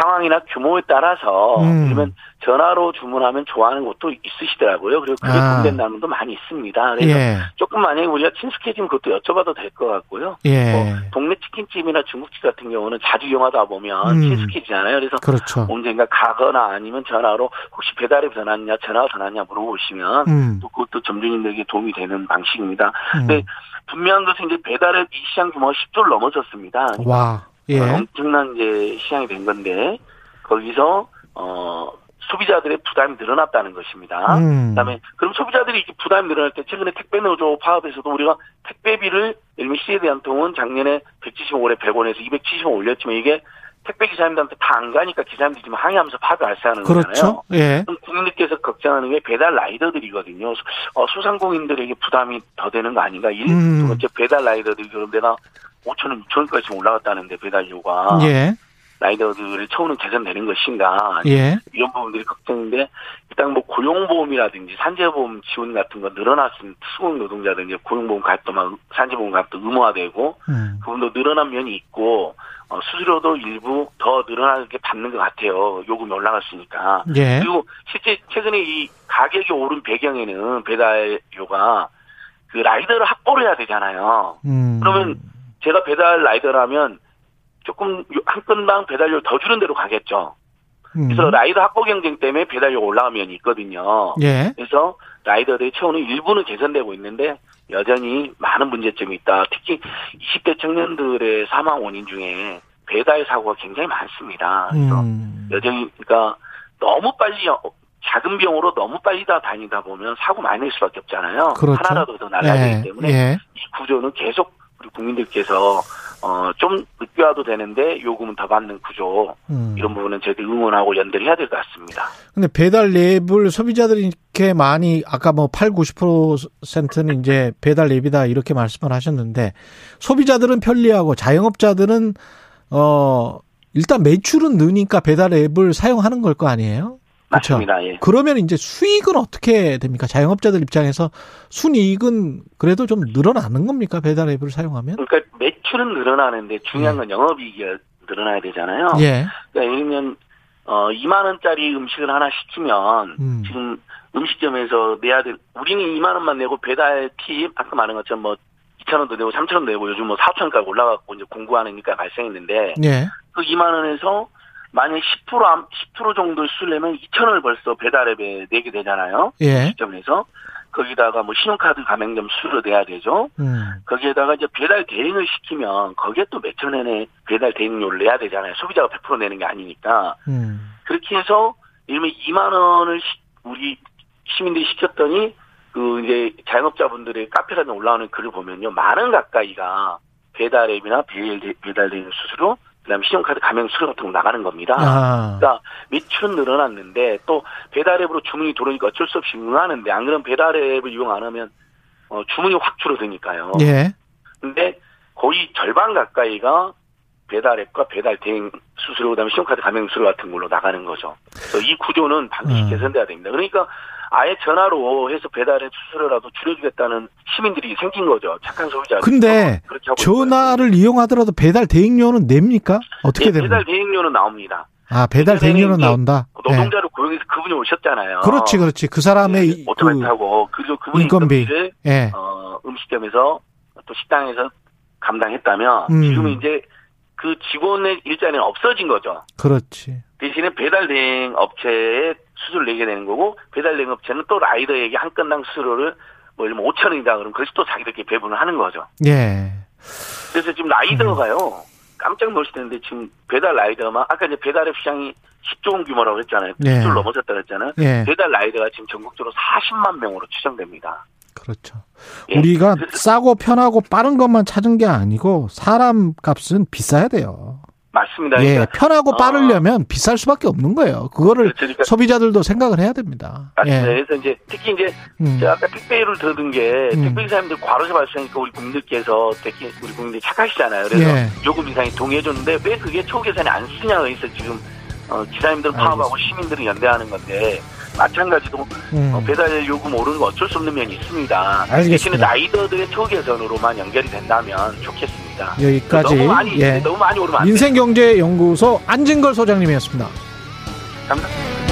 상황이나 규모에 따라서 음. 그러면 전화로 주문하면 좋아하는 곳도 있으시더라고요. 그리고 그게 아. 분된다는 분도 많이 있습니다. 그래서 예. 조금 만약에 우리가 친숙해지면 그것도 여쭤봐도 될 것 같고요. 예. 뭐 동네 치킨집이나 중국집 같은 경우는 자주 이용하다 보면 음. 친숙해지잖아요. 그래서 그렇죠. 언젠가 가거나 아니면 전화로 혹시 배달이 더 낫냐, 전화가 더 낫냐 물어보시면 음. 또 그것도 점주님들에게 도움이 되는 방식입니다. 음. 근데 분명한 것은 이제 배달앱 이 시장 규모가 10조를 넘어섰습니다. 와. 예. 엄청난 이제 시장이 된 건데 거기서 어 소비자들의 부담이 늘어났다는 것입니다. 음. 그다음에 그럼 소비자들이 이렇게 부담이 늘어날 때 최근에 택배 노조 파업에서도 우리가 택배비를 일면 시에 대한 통은 작년에 175원에 100원에서 270원 올렸지만 이게 택배 기사님들한테 다 안 가니까 기사님들이 지금 항의하면서 발생하는 그렇죠. 거잖아요. 예. 그럼 국민들께서 걱정하는 게 배달 라이더들이거든요. 어, 소상공인들에게 부담이 더 되는 거 아닌가? 일, 음. 두 번째 배달 라이더들이 그럼 내가 5천 원, 6천 원까지 올라갔다는데 배달료가 예. 라이더들을 처우는 개선되는 것인가 예. 이런 부분들이 걱정인데 일단 뭐 고용보험이라든지 산재보험 지원 같은 거 늘어났으면 수공 노동자든지 고용보험 가입도 막 산재보험 가입도 의무화되고 음. 그분도 늘어난 면이 있고 어, 수수료도 일부 더 늘어나게 받는 것 같아요. 요금이 올라갔으니까. 예. 그리고 실제 최근에 이 가격이 오른 배경에는 배달료가 그 라이더를 확보를 해야 되잖아요. 음. 그러면 제가 배달 라이더라면 조금 한 건당 배달료 더 주는 대로 가겠죠. 음. 그래서 라이더 확보 경쟁 때문에 배달료가 올라간 면이 있거든요. 예. 그래서 라이더들의 처우는 일부는 개선되고 있는데 여전히 많은 문제점이 있다. 특히 20대 청년들의 사망 원인 중에 배달 사고가 굉장히 많습니다. 그래서 음. 여전히 그러니까 너무 빨리 어, 작은 병으로 너무 빨리 다 다니다 보면 사고 많이 날 수밖에 없잖아요. 그렇죠. 하나라도 더 날라가기 예. 때문에 예. 이 구조는 계속 우리 국민들께서 어, 좀 늦게 와도 되는데 요금은 더 받는 구조 음. 이런 부분은 저희들 응원하고 연대를 해야 될 것 같습니다. 근데 배달 앱을 소비자들이 이렇게 많이 아까 뭐 8, 90%는 이제 배달 앱이다 이렇게 말씀을 하셨는데 소비자들은 편리하고 자영업자들은 어 일단 매출은 느니까 배달 앱을 사용하는 걸 거 아니에요? 그렇죠? 맞습니다. 예. 그러면 이제 수익은 어떻게 됩니까? 자영업자들 입장에서 순이익은 그래도 좀 늘어나는 겁니까? 배달 앱을 사용하면? 그러니까 매출은 늘어나는데 중요한 건 영업이익이 늘어나야 되잖아요. 예. 그러니까 예를 들면 어 2만 원짜리 음식을 하나 시키면 음. 지금 음식점에서 내야 될 우리는 2만 원만 내고 배달 팁 아까 말한 것처럼 뭐 2천 원도 내고 3천 원도 내고 요즘 뭐 4천 원까지 올라갔고 이제 공부하니까 발생했는데 예. 그 2만 원에서 만약 10% 10% 정도 수려면 2천 원을 벌써 배달앱에 내게 되잖아요. 예. 시점에서 거기다가 뭐 신용카드 가맹점 수수료 내야 되죠. 음. 거기에다가 이제 배달 대행을 시키면 거기에 또 몇천 원의 배달 대행료를 내야 되잖아요. 소비자가 100% 내는 게 아니니까. 음. 그렇게 해서 이러면 2만 원을 시, 우리 시민들이 시켰더니 그 이제 자영업자분들의 카페 같은 올라오는 글을 보면요. 만 원 가까이가 배달 앱이나 배달 대행 수수료 그다음에 신용카드 가맹 수수료 같은 거 나가는 겁니다. 아. 그러니까 매출은 늘어났는데 또 배달앱으로 주문이 들어오니까 어쩔 수 없이 응하는데 안 그러면 배달앱을 이용 안 하면 어, 주문이 확 줄어드니까요. 예. 근데 거의 절반 가까이가 배달앱과 배달 대행 수수료 그다음에 신용카드 가맹 수수료 같은 걸로 나가는 거죠. 그래서 이 구조는 반드시 음. 개선돼야 됩니다. 그러니까 아예 전화로 해서 배달앱 수수료라도 줄여주겠다는 시민들이 생긴 거죠. 착한 소비자. 근데 전화를 이용하더라도 배달 대행료는 냅니까? 어떻게 네, 됩니까? 배달 대행료는 나옵니다. 아, 배달 대행료는 나온다. 노동자를 고용해서 그분이 오셨잖아요. 그렇지, 그렇지. 그 사람의 이- 오토바이 그 타고 그리고 그분이 인건비. 예. 어, 음식점에서 또 식당에서 감당했다면 음. 지금 이제 그 직원의 일자리는 없어진 거죠. 그렇지. 대신에 배달 대행 업체에 수수료를 내게 되는 거고 배달 대행 업체는 또 라이더에게 한 건당 수수료를 뭐 예를 들면 5천 원이다 그러면 그래서 또 자기들끼리 배분을 하는 거죠. 예. 그래서 지금 라이더가요 깜짝 놀실 텐데 지금 배달 라이더만 아까 이제 배달앱 시장이 10조 원 규모라고 했잖아요. 네. 10조를 넘어섰다 그랬잖아요. 예. 배달 라이더가 지금 전국적으로 40만 명으로 추정됩니다. 그렇죠. 예. 우리가 싸고 편하고 빠른 것만 찾은 게 아니고 사람 값은 비싸야 돼요. 맞습니다. 예, 그러니까 편하고 어, 빠르려면 비쌀 수밖에 없는 거예요. 그거를 그렇죠. 그러니까- 소비자들도 생각을 해야 됩니다. 맞습니다. 예. 그래서 이제 특히 이제 음. 제가 아까 택배를 들은 게 음. 택배 기사님들 과로사 발생하니까 우리 국민들께서 특히 우리 국민들이 착하시잖아요. 그래서 예. 요금 인상이 동의해줬는데 왜 그게 초계산에 안 쓰냐고 해서 지금 어, 기사님들 파업하고 시민들이 연대하는 건데 마찬가지로 음. 어, 배달 요금 오르는 거 어쩔 수 없는 면이 있습니다. 알겠습니다. 라이더들의 처우 개선으로만 연결이 된다면 좋겠습니다. 여기까지 너무 많이, 예. 너무 많이 오르면 인생경제연구소 안진걸 소장님이었습니다. 감사합니다.